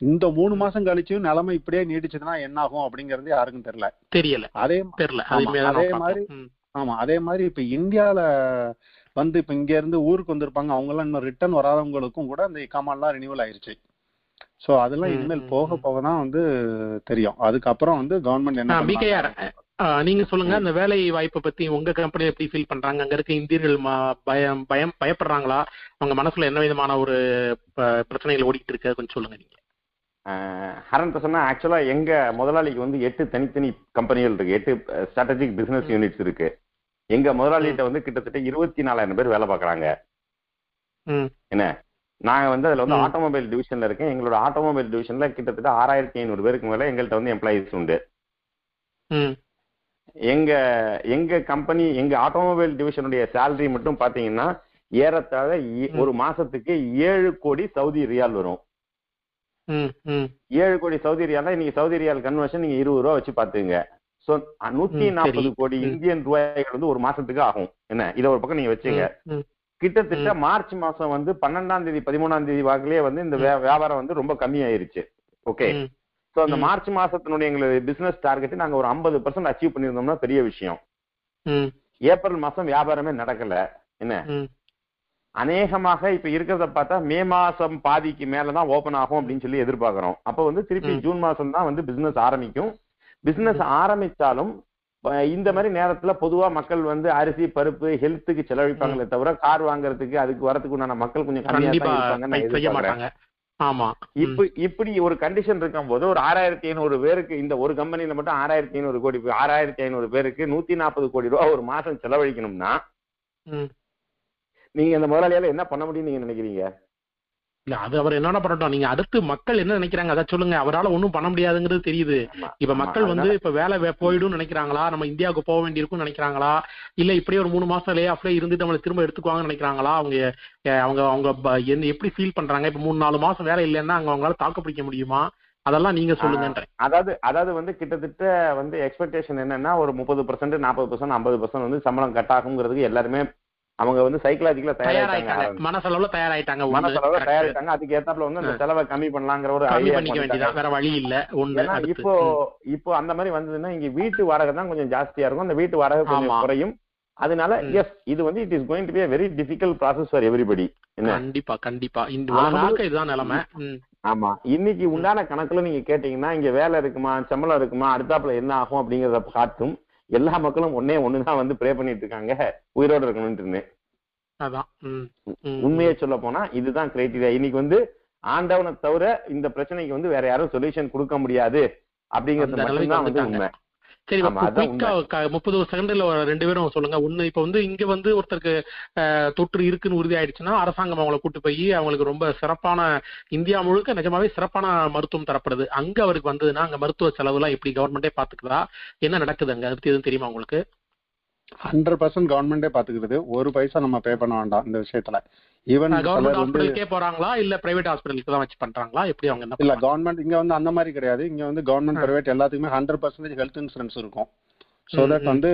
இந்த மூணு மாசம் கழிச்சும் நிலைமை இப்படியே நீடிச்சதுன்னா என்ன ஆகும் அப்படிங்கறது யாருக்கும் தெரியல. தெரியல. அதே தெரியல. அது மாதிரி. ஆமா அதே மாதிரி இப்ப இந்தியால வந்து இப்ப இங்க இருந்து ஊருக்கு வந்திருப்பாங்க. அவங்க எல்லாம் இன்னும் ரிட்டர்ன் வராதவங்களுக்கும் கூட அந்த இக்காமெல்லாம் ரினியூவல் ஆயிருச்சு. சோ அதெல்லாம் இனிமேல் போக ம். போக தான் வந்து தெரியும். அதுக்கப்புறம் வந்து கவர்மெண்ட் என்ன நீங்க சொல்லுங்க. அந்த வேலை வாய்ப்பை பத்தி உங்க கம்பெனி எப்படி ஃபீல் பண்றாங்க? அங்க இருக்க இந்தியர்கள் பயம் பயம் பயப்படுறாங்களா? அவங்க மனசுல என்ன விதமான ஒரு பிரச்சனைகள் ஓடிட்டு இருக்கு? கொஞ்சம் சொல்லுங்க நீங்க. ஹரன் சொன்னா ஆக்சுவலா எங்க முதலாளிக்கு வந்து எட்டு தனித்தனி கம்பெனிகள் இருக்கு. எட்டு ஸ்ட்ராட்டஜிக் பிசினஸ் யூனிட்ஸ் இருக்கு. எங்க முதலாளிகிட்ட வந்து கிட்டத்தட்ட இருபத்தி நாலாயிரம் பேர் வேலை பார்க்கறாங்க. ம். என்ன? நாங்க வந்து அதுல வந்து. ஆட்டோமொபைல் டிவிஷன்ல இருக்கேன். எங்களோட ஆட்டோமொபைல் டிவிஷன்ல கிட்டத்தட்ட ஆறாயிரத்தி ஐநூறு பேருக்கு மேல எங்கள்கிட்ட வந்து எம்ப்ளாயிஸ் உண்டு. ம். எங்க எங்க கம்பெனி எங்க ஆட்டோமொபைல் டிவிஷனுடைய சேலரி மட்டும் பாத்தீங்கன்னா ஏறத்தாழ ஒரு மாசத்துக்கு ஏழு கோடி சவுதி ரியால் வரும். ஏழு கோடி சவுதி ரியால்னா இன்னைக்கு சவுதி ரியால் கன்வர்ஷன் நீங்க இருபது ரூபா வச்சு பாத்துங்க சோ நூத்தி நாற்பது. கோடி. இந்தியன் ரூபாய்கள் வந்து ஒரு மாசத்துக்கு ஆகும். என்ன? இத ஒரு பக்கம் நீங்க வச்சுங்க. கிட்டத்தட்ட மார்ச் மாசம் வந்து பன்னெண்டாம் தேதி பதிமூணாம் தேதி வாக்குலயே வந்து இந்த வியாபாரம் வந்து ரொம்ப கம்மியாயிருச்சு. ஓகே? ம், சோ அந்த. மார்ச் மாசத்தினுடைய எங்களுடைய பிசினஸ் டார்கெட் நாங்க ஒரு ஐம்பது பர்சன்ட் அச்சீவ் பண்ணியிருந்தோம்னா பெரிய விஷயம். ஏப்ரல் மாசம் வியாபாரமே நடக்கல. என்ன. அநேகமாக இப்ப இருக்கிறத பார்த்தா மே மாசம் பாதிக்கு மேலதான் ஓபன் ஆகும் அப்படின்னு சொல்லி எதிர்பார்க்கிறோம். அப்ப வந்து திருப்பி. ஜூன் மாசம் தான் வந்து பிசினஸ் ஆரம்பிக்கும். பிசினஸ் ஆரம்பிச்சாலும் இந்த மாதிரி நேரத்துல பொதுவா மக்கள் வந்து அரிசி பருப்பு ஹெல்த்துக்கு செலவழிப்பாங்களே தவிர கார் வாங்குறதுக்கு அதுக்கு வரதுக்கு உண்டான மக்கள் கொஞ்சம் கம்மியா ஆமா. இப்ப இப்படி ஒரு கண்டிஷன் இருக்கும் போது ஒரு ஆறாயிரத்தி ஐநூறு பேருக்கு இந்த ஒரு கம்பெனில மட்டும் ஆறாயிரத்தி ஐநூறு கோடி ஆறாயிரத்தி ஐநூறு பேருக்கு நூத்தி நாற்பது கோடி ரூபாய் ஒரு மாசம் செலவழிக்கணும்னா. நீங்க இந்த முதலாளியால என்ன பண்ண முடியும்னு நீங்க நினைக்கிறீங்க? இல்ல அது அவர் என்னென்ன பண்ணட்டும். நீங்க அடுத்து மக்கள் என்ன நினைக்கிறாங்க அதை சொல்லுங்க. அவரால ஒண்ணும் பண்ண முடியாதுங்கிறது தெரியுது. இப்ப மக்கள் வந்து இப்ப வேலை போயிடும்னு நினைக்கிறாங்களா? நம்ம இந்தியாவுக்கு போக வேண்டியிருக்கும்னு நினைக்கிறாங்களா? இல்ல இப்படியே ஒரு மூணு மாசம் லே ஆஃப்ல இருந்துட்டு நம்மளை திரும்ப எடுத்துக்குவாங்கன்னு நினைக்கிறாங்களா? அவங்க அவங்க அவங்க என்ன எப்படி ஃபீல் பண்றாங்க? இப்ப மூணு நாலு மாசம் வேலை இல்லைன்னா அங்க அவங்களால தாக்கு பிடிக்க முடியுமா? அதெல்லாம் நீங்க சொல்லுங்கன்றேன். அதாவது அதாவது வந்து கிட்டத்தட்ட வந்து எக்ஸ்பெக்டேஷன் என்னன்னா ஒரு முப்பது பர்சன்ட் நாற்பது பர்சன்ட் ஐம்பது பர்சன்ட் வந்து சம்பளம் கட் ஆகுங்கிறதுக்கு எல்லாருமே அவங்க வந்து சைக்கலாஜிக்கலா தயாராயிட்டாங்க தயாராயிட்டாங்க. மனசளவுல தயாராயிட்டாங்க. ஒண்ணு. மனசளவு Correct. தயாரிட்டாங்க அதுக்கு ஏத்தாப்புல வந்து அந்த செலவை கம்மி பண்ணலாங்கிற ஒரு ஐடியா வேற வழி இல்ல. ஒண்ணு இப்போ இப்போ அந்த மாதிரி வந்ததுன்னா இங்க வீட்டு வாடகை தான் கொஞ்சம் ஜாஸ்தியா இருக்கும். அந்த வீட்டு வாடகை கொஞ்சம். குறையும். அதனால. எஸ் இது வந்து it is going to be very difficult process for everybody கண்டிப்பா கண்டிப்பா. இந்த இதுதான் நிலைமை. ஆமா. இன்னைக்கு உண்டான கணக்குல நீங்க கேட்டீங்கன்னா இங்க வேலை இருக்குமா சம்பளம் இருக்குமா அடுத்தாப்புல என்ன ஆகும் அப்படிங்கறத காட்டும் எல்லா மக்களும் ஒன்னே ஒண்ணுதான் வந்து ப்ரே பண்ணிட்டு இருக்காங்க. உயிரோட இருக்கணும்னு. உண்மையை சொல்ல போனா இதுதான் கிரைட்டீரியா இன்னைக்கு வந்து ஆண்டவனை தவிர இந்த பிரச்சனைக்கு வந்து வேற யாரும் சொல்யூஷன் கொடுக்க முடியாது. அப்படிங்கிறது மட்டும்தான் வந்து. உண்மை. சரி முப்பது செகண்ட்ல ரெண்டு பேரும் சொல்லுங்க. ஒண்ணு இப்ப வந்து இங்க வந்து ஒருத்தருக்கு தொற்று இருக்குன்னு உறுதி ஆயிடுச்சுன்னா அரசாங்கம் அவங்களை கூட்டு போய் அவங்களுக்கு ரொம்ப சிறப்பான இந்தியா முழுக்க நிஜமாவே சிறப்பான மருத்துவம் தரப்படுது. அங்க அவருக்கு வந்ததுன்னா அங்க மருத்துவ செலவுலாம் எப்படி கவர்மெண்டே பாத்துக்குதா? என்ன நடக்குது அங்க அதை பத்தி எதுவும் தெரியுமா உங்களுக்கு? ஹண்ட்ரட் பர்சன்ட் கவர்மெண்டே பாத்துக்கிறது ஒரு பைசா நம்ம பே பண்ண வேண்டாம் இந்த விஷயத்துல ஈவன் கவர்மெண்ட் ஹாஸ்பிட்டலுக்கே போறாங்களா இல்ல பிரைவேட் ஹாஸ்பிட்டலுக்கு தான் வச்சு பண்றாங்களா எப்படி அவங்க இல்ல? கவர்மெண்ட் இங்க வந்து அந்த மாதிரி கிடையாது இங்க வந்து கவர்மெண்ட் பிரைவேட் எல்லாத்துக்குமே ஹண்ட்ரட் பர்சன்டேஜ் ஹெல்த் இன்சூரன்ஸ் இருக்கும் ஸோ ம், தட் வந்து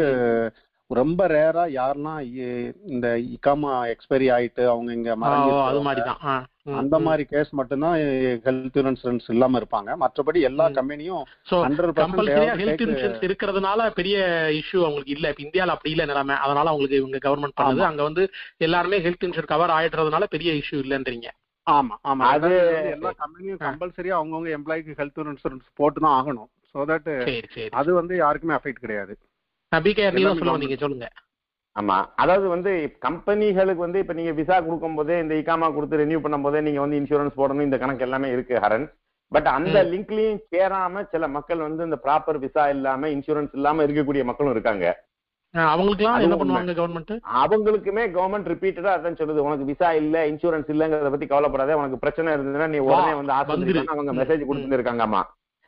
ரொம்ப ரேரா இ- இந்த இக்காமா எக்ஸ்பைரி ஆயிட்டு அவங்க இங்க மறந்து அது மாதிரி தான் அந்த. மாதிரி கேஸ் மட்டும்தான் ஹெல்த் இன்சூரன்ஸ் இல்லாம இருப்பாங்க. மற்றபடி எல்லா. கம்பெனியும் சோ ஹெல்த் இன்சூரன்ஸ் இருக்கிறதுனால பெரிய இஷ்யூ அவங்களுக்கு இல்ல. இப்ப இந்தியால அப்படி இல்ல நிலைமை. அதனால அவங்களுக்கு இவங்க கவர்மெண்ட் பண்ணுது. அங்க வந்து எல்லாருமே ஹெல்த் இன்சூரன்ஸ் கவர் ஆயிடுறதுனால பெரிய இஷ்யூ இல்லன்றீங்க. ஆமா ஆமா. அது- எல்லா கம்பெனியும். கம்பல்சரியா அவங்கவுங்க எம்ப்ளாய்க்கு ஹெல்த் இன்சூரன்ஸ் போட்டு தான் ஆகணும். ஸோ தட் அது வந்து யாருக்குமே அஃபெக்ட் கிடையாது. சொல்லுங்க. ஆமா. அதாவது வந்து கம்பெனிகளுக்கு வந்து இப்ப நீங்க விசா கொடுக்கும் போதே இந்த இகாமா கொடுத்து ரெனியூ பண்ணும் போதே நீங்க வந்து இன்சூரன்ஸ் போடணும். இந்த கணக்கு எல்லாமே இருக்கு ஹரன். பட் அந்த. லிங்க்லயும் சேராம சில மக்கள் வந்து இந்த ப்ராப்பர் விசா இல்லாம இன்சூரன்ஸ் இல்லாம இருக்கக்கூடிய மக்களும் இருக்காங்க. அவங்களுக்குமே கவர்மெண்ட் ரிப்பீட்டடா அதான் சொல்லுது. உனக்கு விசா இல்ல இன்சூரன்ஸ் இல்லங்கிறத பத்தி கவலைப்படாத. உனக்கு பிரச்சனை இருந்ததுன்னா நீ உடனே வந்து. ஆஸ்பத்திரி அவங்க மெசேஜ். கொடுத்துருக்காங்கம்மா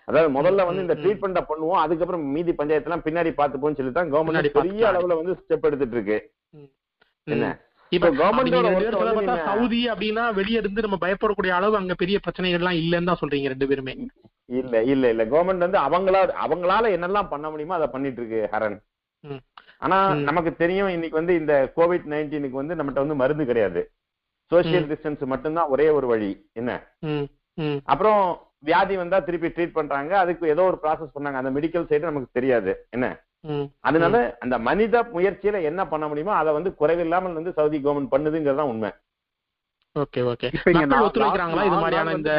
அதாவது முதல்ல வந்து இந்த. ட்ரீட்மெண்ட்டை பண்ணுவோம் அதுக்கப்புறம் மீதி பஞ்சாயத்து எல்லாம் பின்னாடி பாத்துப்போம்னு சொல்லி தான் கவர்மெண்ட் பெரிய. அளவுல வந்து ஸ்டெப் எடுத்துட்டு இருக்கு என்ன? இப்ப நீங்க- சவுதி அப்படின்னா வெளிய இருந்து நம்ம பயப்படக்கூடிய அளவு அங்க பெரிய பிரச்சனைகள் எல்லாம் இல்லன்னு தான் சொல்றீங்க ரெண்டு பேருமே இல்ல இல்ல இல்ல கவர்மெண்ட் வந்து அவங்களா அவங்களால என்னெல்லாம் பண்ண முடியுமோ அதை பண்ணிட்டு இருக்கு ஹரன். ஆனா. நமக்கு தெரியும் இன்னைக்கு வந்து இந்த கோவிட் நைன்டீனுக்கு வந்து நம்மகிட்ட வந்து மருந்து கிடையாது சோசியல். டிஸ்டன்ஸ் மட்டும்தான் ஒரே ஒரு வழி என்ன. அப்புறம் வியாதி வந்தா திருப்பி ட்ரீட் பண்றாங்க. அதுக்கு ஏதோ ஒரு ப்ராசஸ் பண்ணாங்க. அந்த மெடிக்கல் சைடு நமக்கு தெரியாது. என்ன. அதனால அந்த மனித முயற்சியில என்ன பண்ண முடியுமோ அதை வந்து குறைவில்லாமல் வந்து சவுதி கவர்மெண்ட் பண்ணுதுங்கிறது தான் உண்மை. Okay okay. மக்கள் ஒத்துழைக்கிறாங்களா? இது மாதிரியான இந்த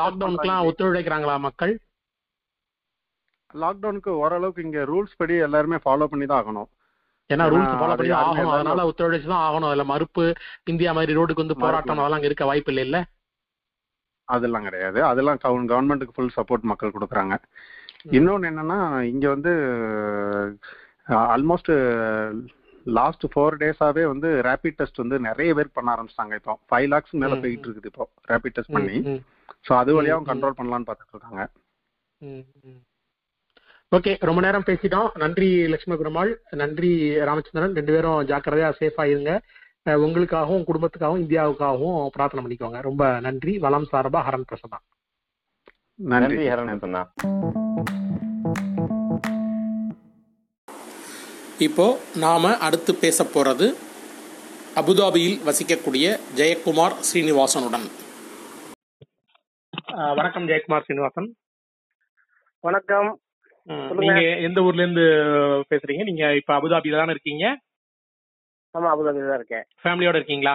லாக்டவுனுக்குலாம். ஒத்துழைக்கிறாங்களா மக்கள்? லாக்டவுனுக்கு ஓரளவுக்கு இங்க ரூல்ஸ் படி எல்லாருமே ஃபாலோ பண்ணி தான் ஆகணும். ஏன்னா ரூல்ஸ் ஃபாலோ பண்ணி ஆகணும். அதனால ஒத்துழைச்சு தான் ஆகணும். அதுல மறுப்பு இந்தியா மாதிரி ரோடுக்கு வந்து. போராட்டம் அதெல்லாம் அங்க இருக்க வாய்ப்பு இல்லை இல்ல? அதெல்லாம் கிடையாது. அதெல்லாம் கவர்மெண்ட்டுக்கு ஃபுல் சப்போர்ட் மக்கள் கொடுக்குறாங்க. ம். இன்னொன்னு என்னன்னா இங்க வந்து ஆல்மோஸ்ட் லாஸ்ட் ஃபோர் டேஸாவே வந்து ரேபிட் டெஸ்ட் வந்து நிறைய பேர் பண்ண ஆரம்பிச்சிட்டாங்க இப்போ. ஃபைவ் லேக்ஸ் மேல போயிட்டு இருக்குது இப்போ ரேபிட் டெஸ்ட் பண்ணி. ஸோ அது வழியாவும் ம், கண்ட்ரோல் பண்ணலாம்னு பார்த்துட்டு இருக்காங்க. ஓகே ரொம்ப நேரம் பேசிட்டோம். நன்றி லட்சுமி பெருமாள் நன்றி ராமச்சந்திரன். ரெண்டு பேரும் ஜாக்கிரதையா சேஃபா இருங்க. உங்களுக்காகவும் குடும்பத்துக்காகவும் இந்தியாவுக்காகவும் பிரார்த்தனை பண்ணிக்கோங்க. ரொம்ப நன்றி. வளம் சார்பா ஹரன் பிரசன்னா. நன்றி ஹரன் சொன்னா இப்போ நாம அடுத்து பேச போறது அபுதாபியில் வசிக்கக்கூடிய ஜெயக்குமார் ஸ்ரீனிவாசனுடன். வணக்கம் ஜெயக்குமார் ஸ்ரீனிவாசன். வணக்கம். நீங்க எந்த ஊர்ல இருந்து பேசுறீங்க? நீங்க இப்ப அபுதாபில தானே இருக்கீங்க? ஆமா அபுதாபில தான் இருக்கேன். ஃபேமிலியோட இருக்கீங்களா?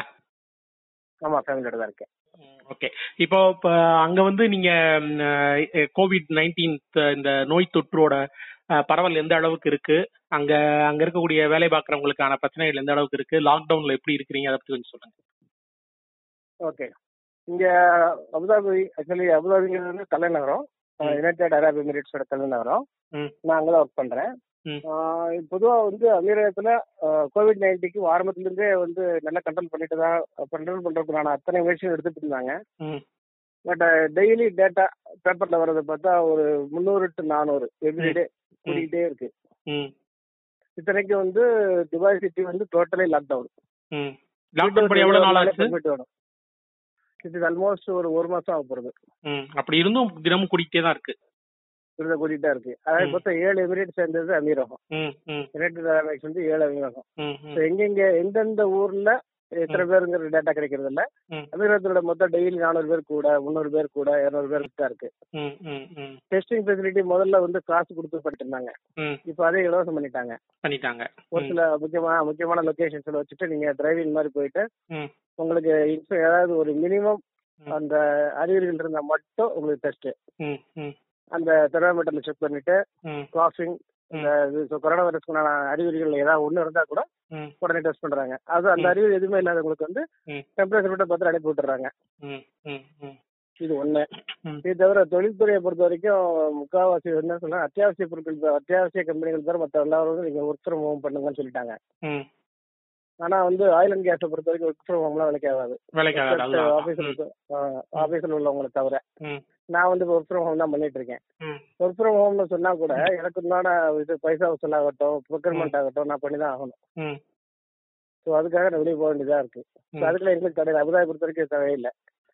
ஆமா ஃபேமிலியோட தான் இருக்கேன். ஓகே இப்போ இப்ப அங்க வந்து நீங்க கோவிட் நைன்டீன் இந்த நோய் தொற்றோட பரவல் எந்த அளவுக்கு இருக்கு? அங்க அங்க இருக்கக்கூடிய வேலை பார்க்கறவங்களுக்கான பிரச்சனைகள் எந்த அளவுக்கு இருக்கு? லாக்டவுன்ல எப்படி இருக்கிறீங்க? அதை பத்தி கொஞ்சம் சொல்லுங்க. ஓகே இங்க அபுதாபி ஆக்சுவலி அபுதாபிங்கிறது தலைநகரம். யுனைடெட் அரப் எமிரேட்ஸோட தலைநகரம். நான் அங்கதான் ஒர்க் பண்றேன். பொதுவா வந்து அமீரகத்துல கோவிட் நைன்டீன்க்கு ஆரம்பத்துல இருந்தே வந்து நல்லா கண்ட்ரோல் பண்ணிட்டு தான் கண்ட்ரோல் பண்றதுக்கான அத்தனை முயற்சியும் எடுத்துட்டு இருந்தாங்க. பட் டெய்லி டேட்டா பேப்பர்ல வர்றதை பார்த்தா ஒரு முந்நூறு டு நானூறு எவ்ரிடே கூட்டிகிட்டே இருக்கு. இத்தனைக்கு வந்து துபாய் சிட்டி வந்து டோட்டலி லாக்டவுன் லாக்டவுன் இது ஆல்மோஸ்ட் ஒரு ஒரு மாசம் ஆக போறது. அப்படி இருந்தும் தினமும் கூட்டிகிட்டே தான் இருக்கு. விருத கூட்டிட்டா இருக்கு. அதாவது. மொத்தம் ஏழு எமிரேட் சேர்ந்தது அமீரகம். யுனைடெட் அரபு வந்து ஏழு அமீரகம். எங்கெங்க எந்தெந்த ஊர்ல எத்தனை பேருங்கிற டேட்டா கிடைக்கிறது இல்ல. அமீரகத்தோட மொத்தம் டெய்லி நானூறு பேர் கூட முந்நூறு பேர் கூட இருநூறு பேர் தான் இருக்கு. டெஸ்டிங் ஃபெசிலிட்டி முதல்ல வந்து காசு கொடுத்து பண்ணிட்டு இப்போ அதே இலவசம் பண்ணிட்டாங்க. பண்ணிட்டாங்க. ஒரு சில முக்கியமான முக்கியமான லொகேஷன்ஸ்ல வச்சுட்டு நீங்க டிரைவிங் மாதிரி போயிட்டு உங்களுக்கு ஏதாவது ஒரு மினிமம். அந்த அறிகுறிகள் இருந்தா மட்டும் உங்களுக்கு டெஸ்ட் அந்த தெர்மாமீட்டர்ல செக் பண்ணிட்டு இந்த இது கொரோனா வைரஸ்க்குண்டான அறிகுறிகள் ஏதாவது ஒண்ணு இருந்தா கூட உடனே டெஸ்ட் பண்றாங்க. அது அந்த. அறிகுறி எதுவுமே இல்லாதவங்களுக்கு வந்து. டெம்பரேச்சர் மட்டும் பார்த்து அனுப்பி விட்டுறாங்க. இது ஒண்ணு. இது தவிர தொழில்துறையை பொறுத்த வரைக்கும் முக்காவாசி என்ன சொல்ல அத்தியாவசிய பொருட்கள் அத்தியாவசிய கம்பெனிகள் தவிர மற்ற எல்லாரும் நீங்க ஒர்க் ஃப்ரம் ஹோம் பண்ணுங்கன்னு சொல்லிட்டாங்க. ஆனா வந்து ஆயில் அண்ட் கேஸை பொறுத்த வரைக்கும் ஒர்க் ஃப்ரம் ஹோம்லாம் வேலைக்கு ஆகாது. வேலைக்கு ஆகாது. அதுதான் ஆபீஸ்ல ம், ஆபீஸ்ல உள்ளவங்களை தவிர. நான் வந்து ஒர்க் ஃப்ரம் ஹோம் தான் பண்ணிட்டு இருக்கேன் ஒர்க் ஃப்ரம் ஹோம்னு சொன்னா கூட எனக்கு உண்டான இது பைசா வசூல் ஆகட்டும் ப்ரொக்யூர்மெண்ட் ஆகட்டும் நான் பண்ணி தான் ஆகணும் ஸோ அதுக்காக நான் வெளியே போக வேண்டியதா இருக்கு. ம். அதுக்குள்ள எங்களுக்கு தடை அபுதாபி பொறுத்த வரைக்கும் தேவையில்லை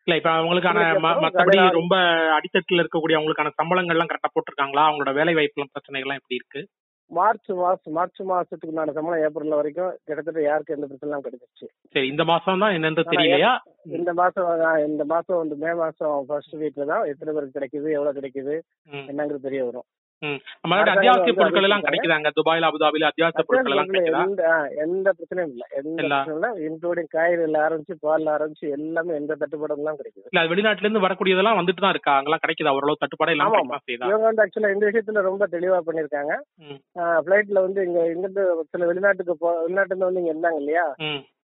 இல்ல இப்ப அவங்களுக்கான மத்தபடி ரொம்ப அடித்தட்டுல இருக்கக்கூடிய அவங்களுக்கான சம்பளங்கள் எல்லாம் கரெக்டா போட்டிருக்காங்களா? அவங்களோட வேலை வாய்ப்பு பிரச்சனைகள் எப்படி இருக்கு? மார்ச் மாசம் மார்ச் மாசத்துக்கு உண்டான சம்பளம் ஏப்ரல் வரைக்கும் கிட்டத்தட்ட யாருக்கு எந்த பிரச்சனையும் கிடைச்சிருச்சு. சரி இந்த மாசம் தான் என்னன்னு தெரியலையா? இந்த மாசம் இந்த மாசம் வந்து மே மாசம் ஃபர்ஸ்ட் வீக்ல தான் எத்தனை பேருக்கு கிடைக்குது எவ்வளவு கிடைக்குது என்னங்கிறது தெரிய வரும். நம்மளோட அத்தியாவசிய பொருட்கள் எல்லாம். கிடைக்குதாங்க? துபாயில அபுதாபில அத்தியாவசிய பொருட்கள் எல்லாம் கிடைக்குதா? எந்த பிரச்சனையும் இல்ல. எந்த இன்க்ளூடிங் காய்கறில ஆரம்பிச்சு பால்ல ஆரம்பிச்சு எல்லாமே எந்த தட்டுப்பாடும் எல்லாம் கிடைக்குது. இல்ல வெளிநாட்டுல இருந்து வரக்கூடியதெல்லாம் வந்துட்டு தான் இருக்கா? அங்கெல்லாம் கிடைக்குதா? ஓரளவு தட்டுப்பாடு கிடைக்குமா? செய்யுதா இவங்க வந்து ஆக்சுவலா இந்த விஷயத்துல ரொம்ப தெளிவா பண்ணிருக்காங்க ம். ஃபிளைட்ல வந்து இங்க இங்கிருந்து சில வெளிநாட்டுக்கு போ வெளிநாட்டுல இருந்து வந்து இங்க இருந்தாங்க இல்லையா?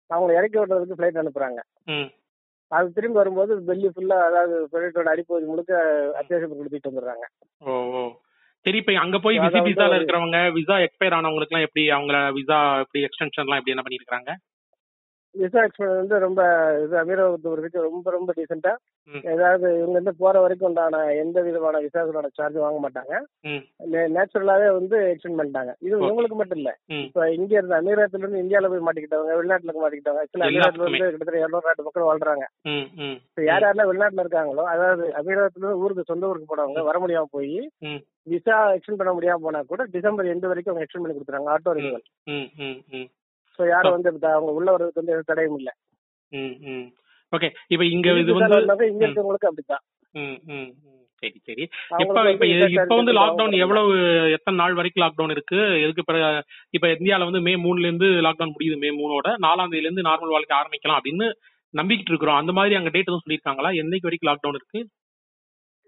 அவங்க இறக்கி விடுறதுக்கு ஃபிளைட் அனுப்புறாங்க. அது திரும்பி வரும்போது பெல்லி ஃபுல்லா அதாவது ஃபிளைட்டோட அடிப்பகுதி முழுக்க அத்தியாவசிய பொருள் எடுத்துட்டு வந்துடுறாங்க. சரி இப்ப அங்க போய் விசி அதாவது விசால இருக்கிறவங்க விசா எக்ஸ்பயர் ஆனவங்களுக்கு எல்லாம் எப்படி அவங்க விசா எப்படி எக்ஸ்டென்ஷன் எல்லாம் எப்படி என்ன பண்ணிருக்காங்க விசா எக்ஸ்பென்ஸ் வந்து ரொம்ப இது அமீரகத்து வரைக்கும் ரொம்ப ரொம்ப டீசெண்டா. ஏதாவது இவங்க இருந்து போற வரைக்கும் உண்டான எந்த விதமான விசாக்களோட சார்ஜ் வாங்க மாட்டாங்க. நேச்சுரலாவே வந்து எக்ஸ்டெண்ட் பண்ணிட்டாங்க. இது ஓ. இவங்களுக்கு மட்டும் இல்ல. இப்ப இங்க இருந்து அமீரகத்துல இருந்து இந்தியால போய் மாட்டிக்கிட்டவங்க வெளிநாட்டுல மாட்டிக்கிட்டவங்க ஆக்சுவலா. வந்து கிட்டத்தட்ட இருநூறு நாட்டு மக்கள் வாழ்றாங்க. இப்ப யார் யாரெல்லாம் வெளிநாட்டுல இருக்காங்களோ அதாவது அமீரகத்துல இருந்து ஊருக்கு சொந்த ஊருக்கு போனவங்க வர முடியாம போய் விசா எக்ஸ்டெண்ட் பண்ண முடியாம போனா கூட டிசம்பர் எண்டு வரைக்கும் அவங்க எக்ஸ்டெண்ட் பண்ணி கொடுத்துறாங்க ஆட்டோ ரினிவல் ஸோ யாரும் வந்து இப்ப அவங்க உள்ள வர்றதுக்கு வந்து எந்த தடையும் இல்ல. ஓகே இப்ப இங்க இது வந்து இங்க. இருக்கவங்களுக்கு ம். சரி சரி. இப்ப இப்ப வந்து இப்ப வந்து லாக்டவுன் எவ்வளவு எத்தனை நாள் வரைக்கும் லாக்டவுன் இருக்கு? எதுக்கு பிறகு இப்ப இந்தியால வந்து மே மூணுல இருந்து லாக்டவுன் முடியுது மே மூணோட. நாலாம் தேதியில இருந்து நார்மல் வாழ்க்கை ஆரம்பிக்கலாம் அப்படின்னு நம்பிக்கிட்டு இருக்கிறோம். அந்த மாதிரி அங்க டேட் எதுவும் சொல்லியிருக்காங்களா? என்னைக்கு வரைக்கும் லாக்டவுன் இருக்கு?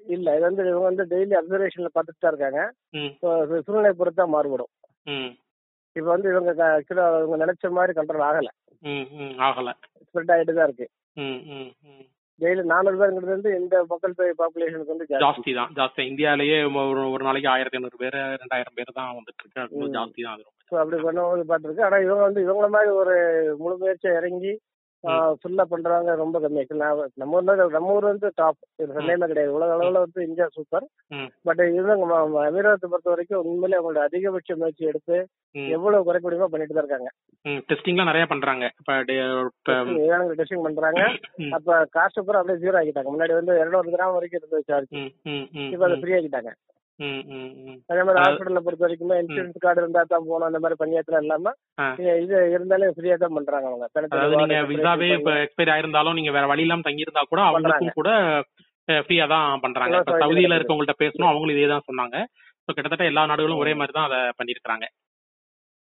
இல்ல இது வந்து இவங்க வந்து டெய்லி அப்சர்வேஷன்ல பார்த்துட்டு தான் இருக்காங்க. சூழ்நிலை பொறுத்து தான் மாறுபடும் இப்ப வந்து இவங்க ஆக்சுவலா இவங்க நினைச்ச மாதிரி கண்ட்ரோல் ஆகல. ஆகல. ஸ்ப்ரெட் ஆயிட்டு தான் இருக்கு டெய்லி நானூறு பேருங்கிறது வந்து இந்த மக்கள் தொகை பாப்புலேஷனுக்கு வந்து ஜாஸ்தி. தான் ஜாஸ்தி. இந்தியாலயே ஒரு ஒரு நாளைக்கு ஆயிரத்தி ஐநூறு பேர் ரெண்டாயிரம் பேர் தான் வந்துட்டு இருக்கு. ஜாஸ்தி தான் அது அப்படி பண்ணும்போது பார்த்துருக்கு ஆனா இவங்க வந்து இவங்கள மாதிரி ஒரு முழு முயற்சியா இறங்கி ஃபுல்லா பண்றவங்க ரொம்ப கம்மி. நம்ம ஊர்ல நம்ம ஊர் வந்து டாப் சந்தேகமே கிடையாது. உலக அளவுல வந்து இந்தியா சூப்பர். பட் இதுதான் அமீரகத்தை பொறுத்த வரைக்கும் உண்மையிலே அவங்களோட அதிகபட்ச முயற்சி எடுத்து. எவ்வளவு குறைக்க முடியுமோ பண்ணிட்டு தான் இருக்காங்க. டெஸ்டிங்லாம் நிறைய பண்றாங்க. ஏழாங்க டெஸ்டிங் பண்றாங்க. அப்ப காசு பூரா அப்படியே ஜீரோ ஆக்கிட்டாங்க. முன்னாடி வந்து இருநூறு கிராம் வரைக்கும் இருந்தது சார்ஜ் இப்ப அதை ஃப்ரீ ம். அதே மாதிரி ஹாஸ்பிட்டல்ல பொறுத்த வரைக்கும் இன்சூரன்ஸ் கார்டு இருந்தா தான் போகணும் அந்த மாதிரி பஞ்சாயத்துல இல்லாம. இது- இருந்தாலே ஃப்ரீயா தான் பண்றாங்க அவங்க. நீங்க விசாவே எக்ஸ்பைரி ஆயிருந்தாலும் நீங்க வேற வழி இல்லாம தங்கி இருந்தா கூட அவங்களுக்கும் கூட ஃப்ரீயா தான் பண்றாங்க. இப்ப சவுதியில. இருக்கவங்கள்ட்ட பேசணும் அவங்களும் இதே தான் சொன்னாங்க. ஸோ கிட்டத்தட்ட எல்லா நாடுகளும் ஒரே மாதிரி தான் அதை பண்ணிருக்காங்க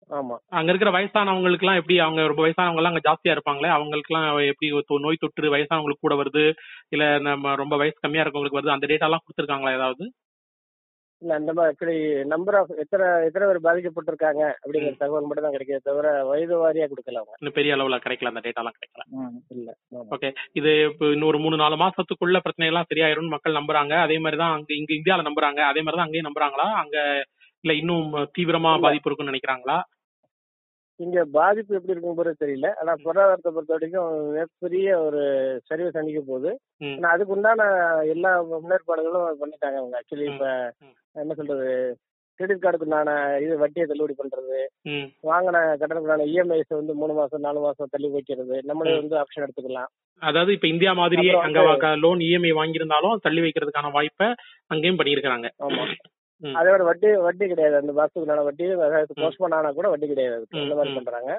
ஆமா. அங்க இருக்கிற வயசானவங்களுக்கு எல்லாம் எப்படி அவங்க ரொம்ப வயசானவங்க எல்லாம் அங்க ஜாஸ்தியா இருப்பாங்களே அவங்களுக்கு எல்லாம் எப்படி நோய் தொற்று வயசானவங்களுக்கு கூட வருது இல்ல நம்ம ரொம்ப வயசு கம்மியா இருக்கவங்களுக்கு வருது அந்த டேட்டா எல்லாம் கொடுத்துருக்காங்களா ஏதாவது? இல்ல அந்த மாதிரி நம்பர் ஆஃப் எத்தனை எத்தனை பேர் பாதிக்கப்பட்டிருக்காங்க அப்படிங்கிற தகவல் மட்டும் தான் கிடைக்கிறத தவிர வயது வாரியா கொடுக்கல அவங்க. இன்னும் பெரிய அளவுல கிடைக்கல அந்த டேட்டா எல்லாம் கிடைக்கல. இல்ல. ஓகே இது இப்போ இன்னொரு மூணு நாலு மாசத்துக்குள்ள பிரச்சனை எல்லாம் சரியாயிரும்னு மக்கள் நம்புறாங்க. அதே மாதிரி தான் அங்க இங்க இந்தியால நம்புறாங்க. அதே மாதிரி தான் அங்கேயும் நம்புறாங்களா? அங்க இல்ல இன்னும் தீவிரமா. பாதிப்பு இருக்குன்னு நினைக்கிறாங்களா? இங்க பாதிப்பு எப்படி இருக்கும் போது தெரியல ஆனா பொருளாதாரத்தை பொறுத்த வரைக்கும் மிகப்பெரிய ஒரு சரிவை சந்திக்க போகுது. ஆனா அதுக்கு உண்டான எல்லா முன்னேற்பாடுகளும் பண்ணிட்டாங்க அவங்க ஆக்சுவலி. இப்ப. என்ன சொல்றது கிரெடிட் கார்டுக்கு உண்டான இது வட்டியை தள்ளுபடி பண்றது வாங்கின கடனுக்குண்டான இஎம்ஐஸ் வந்து மூணு மாசம் நாலு மாசம் தள்ளி வைக்கிறது நம்மளே. வந்து ஆப்ஷன் எடுத்துக்கலாம் அதாவது இப்ப இந்தியா மாதிரியே அங்க லோன் இஎம்ஐ வாங்கியிருந்தாலும் தள்ளி வைக்கிறதுக்கான வாய்ப்பை அங்கேயும் பண்ணியிருக்கிறாங்க ஆமா. அதே மாதிரி வட்டி வட்டி கிடையாது. அந்த மாசத்துக்குண்டான வட்டி போஸ்ட்போன் ஆனா கூட வட்டி கிடையாது. அந்த மாதிரி. பண்றாங்க.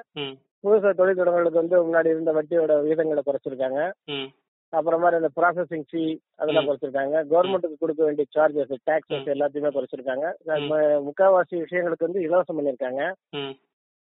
புதுசா தொழில் தொடங்களுக்கு வந்து முன்னாடி இருந்த வட்டியோட விகிதங்களை குறைச்சிருக்காங்க. அப்புறம் மாதிரி இந்த ப்ராசஸிங் ஃபீ அதெல்லாம். குறைச்சிருக்காங்க. கவர்மெண்ட்டுக்கு கொடுக்க வேண்டிய சார்ஜஸ் டாக்ஸஸ் எல்லாத்தையுமே குறைச்சிருக்காங்க. முக்காவாசி விஷயங்களுக்கு வந்து இலவசம் பண்ணிருக்காங்க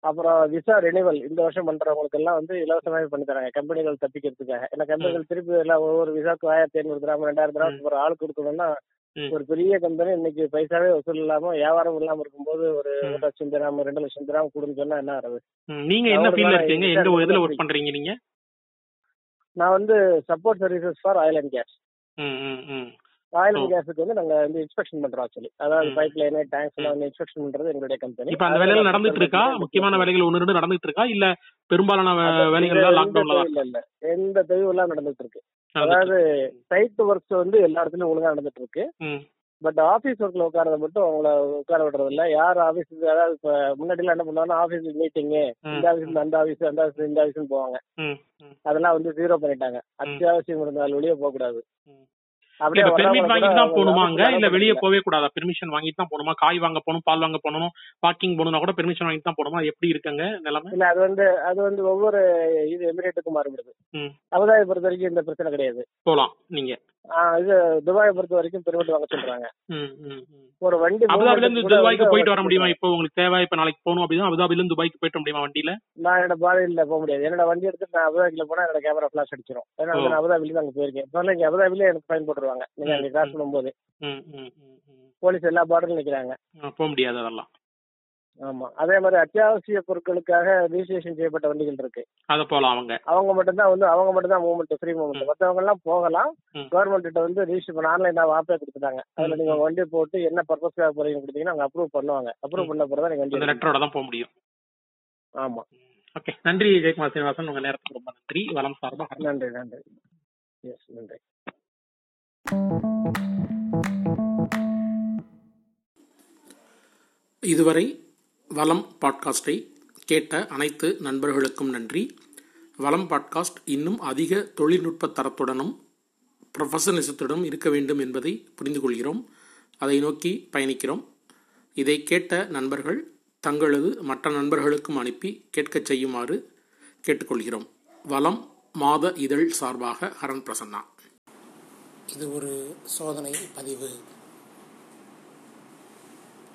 அப்புறம் விசா ரெனிவல் இந்த வருஷம் பண்றவங்களுக்கு எல்லாம் வந்து இலவசமாவே பண்ணி தராங்க. கம்பெனிகள் தப்பிக்கிறதுக்காக. ஏன்னா கம்பெனிகள் திருப்பி எல்லாம் ஒவ்வொரு விசாக்கு ஆயிரத்தி ஐநூறு கிராம் ரெண்டாயிரம் கிராம் ஒரு ஆள் கொடுக்கணும்னா. ஒரு பெரிய கம்பெனி இன்னைக்கு பைசாவே வசூல் இல்லாம வியாபாரம் இல்லாம இருக்கும்போது ஒரு. ஒரு லட்சம் திராம் ரெண்டு லட்சம் திராம் கொடுன்னு சொன்னா என்ன ஆகுது. நீங்க என்ன ஃபீல்ட்ல இருக்கீங்க எந்த இதுல ஒர்க் பண்றீங்க நீங்க? நான் வந்து support services for oil and gas oil. And கேஸுக்கு வந்து நாங்க வந்து இன்ஸ்பெக்ஷன் பண்றோம் ஆக்சுவலி அதாவது. பைப் லைன் டேங்க்ஸ் எல்லாம் வந்து இன்ஸ்பெக்ஷன் பண்றது எங்களுடைய கம்பெனி இப்ப அந்த வேலைகள் நடந்துட்டு இருக்கா? முக்கியமான வேலைகள் ஒன்று ரெண்டு நடந்துட்டு இருக்கா? இல்ல பெரும்பாலான வேலைகள் இல்ல இல்ல. எந்த தெளிவு எல்லாம் நடந்துட்டு இருக்கு. அதாவது சைட் ஒர்க்ஸ் வந்து எல்லா இடத்துலயும் ஒழுங்கா நடந்துட்டு இருக்கு. பட் ஆபீஸ் ஒர்க்ல உட்காரத மட்டும் அவங்கள உட்கார விடுறது இல்ல. யார் ஆபீஸ் அதாவது இப்ப முன்னாடி எல்லாம் என்ன பண்ணுவாங்கன்னா ஆபீஸ் மீட்டிங் ம். இந்த ஆபீஸ் அந்த ஆபீஸ் அந்த ஆபீஸ் இந்த ஆபீஸ் போவாங்க. அதெல்லாம் வந்து ஜீரோ பண்ணிட்டாங்க. அத்தியாவசியம் இருந்தால் வெளியே போக கூடாது இப்ப பெர்மிட் வாங்கிட்டு கூட தான் போகணுமா அங்க? அவங்க இல்ல வெளியே போவே கூடாதா? பெர்மிஷன் வாங்கிட்டு தான் போகணுமா? காய் வாங்க போகணும் பால் வாங்க போகணும்? வாக்கிங் போகணும்னா கூட பெர்மிஷன் வாங்கிட்டு தான் போகணுமா? எப்படி இருக்குங்க நிலைமை? இல்ல அது வந்து அது வந்து ஒவ்வொரு இது எமிரேட்டுக்கும் மாறுபடுது. அபுதாபி பொறுத்த வரைக்கும் இந்த பிரச்சனை கிடையாது. போலாம் நீங்க. இது துபாயை பொறுத்த வரைக்கும் பெர்மிட் வாங்க சொல்றாங்க. ஒரு வண்டி அபுதாபில இருந்து துபாய்க்கு போயிட்டு வர முடியுமா? இப்போ உங்களுக்கு தேவை இப்ப நாளைக்கு போகணும் அப்படின்னா அபுதாபில இருந்து துபாய்க்கு போயிட்டு முடியுமா வண்டியில? நான் என்னோட பாதையில போக முடியாது. என்னோட வண்டி எடுத்து நான் அபுதாபில போனா என்னோட கேமரா ஃபிளாஷ் அடிச்சிடும் ஏன்னா. நான் அபுதாபில தான் அங்க போயிருக்கேன். இப்போ இங்க அபுதாபிலே எனக்கு ஃபைன் போட்டுருவாங்க. நீங்க அங்க கிராஸ் ம். பண்ணும்போது போலீஸ் எல்லா பார்டர்ல நிக்கிறாங்க. போக முடியாது அதெல்லாம். ஆமா. அதே மாதிரி அத்தியாவசிய பொருட்களுக்காக ரிஜிஸ்ட்ரேஷன் செய்யப்பட்ட வண்டிகள் இருக்கு. அத போலாம் அவங்க. அவங்க மட்டும்தான் வந்து அவங்க மட்டும் தான் மூவ்மெண்ட் ஃப்ரீ மூவ்மெண்ட் ம். மற்றவங்க எல்லாம் போகலாம். கவர்மெண்ட் கிட்ட வந்து ரிஜிஸ்டர் பண்ண ஆன்லைன் ஆப்பே கொடுத்துட்டாங்க. அதுல நீங்க. வண்டி போட்டு என்ன பர்பஸ்க்காக போறீங்கன்னு கொடுத்தீங்கன்னா அவங்க அப்ரூவ் பண்ணுவாங்க. அப்ரூவ். பண்ண பிறகு தான் நீங்க வண்டி. லெட்டரோட தான் போக முடியும். ஆமா. ஓகே. நன்றி ஜெயக்குமார் சீனிவாசன். உங்க நேரத்துக்கு ரொம்ப நன்றி. வளம் சார்பாக நன்றி நன்றி. எஸ் நன்றி. இதுவரை வளம் பாட்காஸ்டை கேட்ட அனைத்து நண்பர்களுக்கும் நன்றி. வளம் பாட்காஸ்ட் இன்னும் அதிக தொழில்நுட்ப தரத்துடனும் ப்ரொஃபஷனலிசத்துடனும் இருக்க வேண்டும் என்பதை புரிந்து கொள்கிறோம் அதை நோக்கி பயணிக்கிறோம். இதை கேட்ட நண்பர்கள் தங்களது மற்ற நண்பர்களுக்கும் அனுப்பி கேட்கச் செய்யுமாறு கேட்டுக்கொள்கிறோம். வளம் மாத இதழ் சார்பாக ஹரன் பிரசன்னா. இது ஒரு சோதனை பதிவு.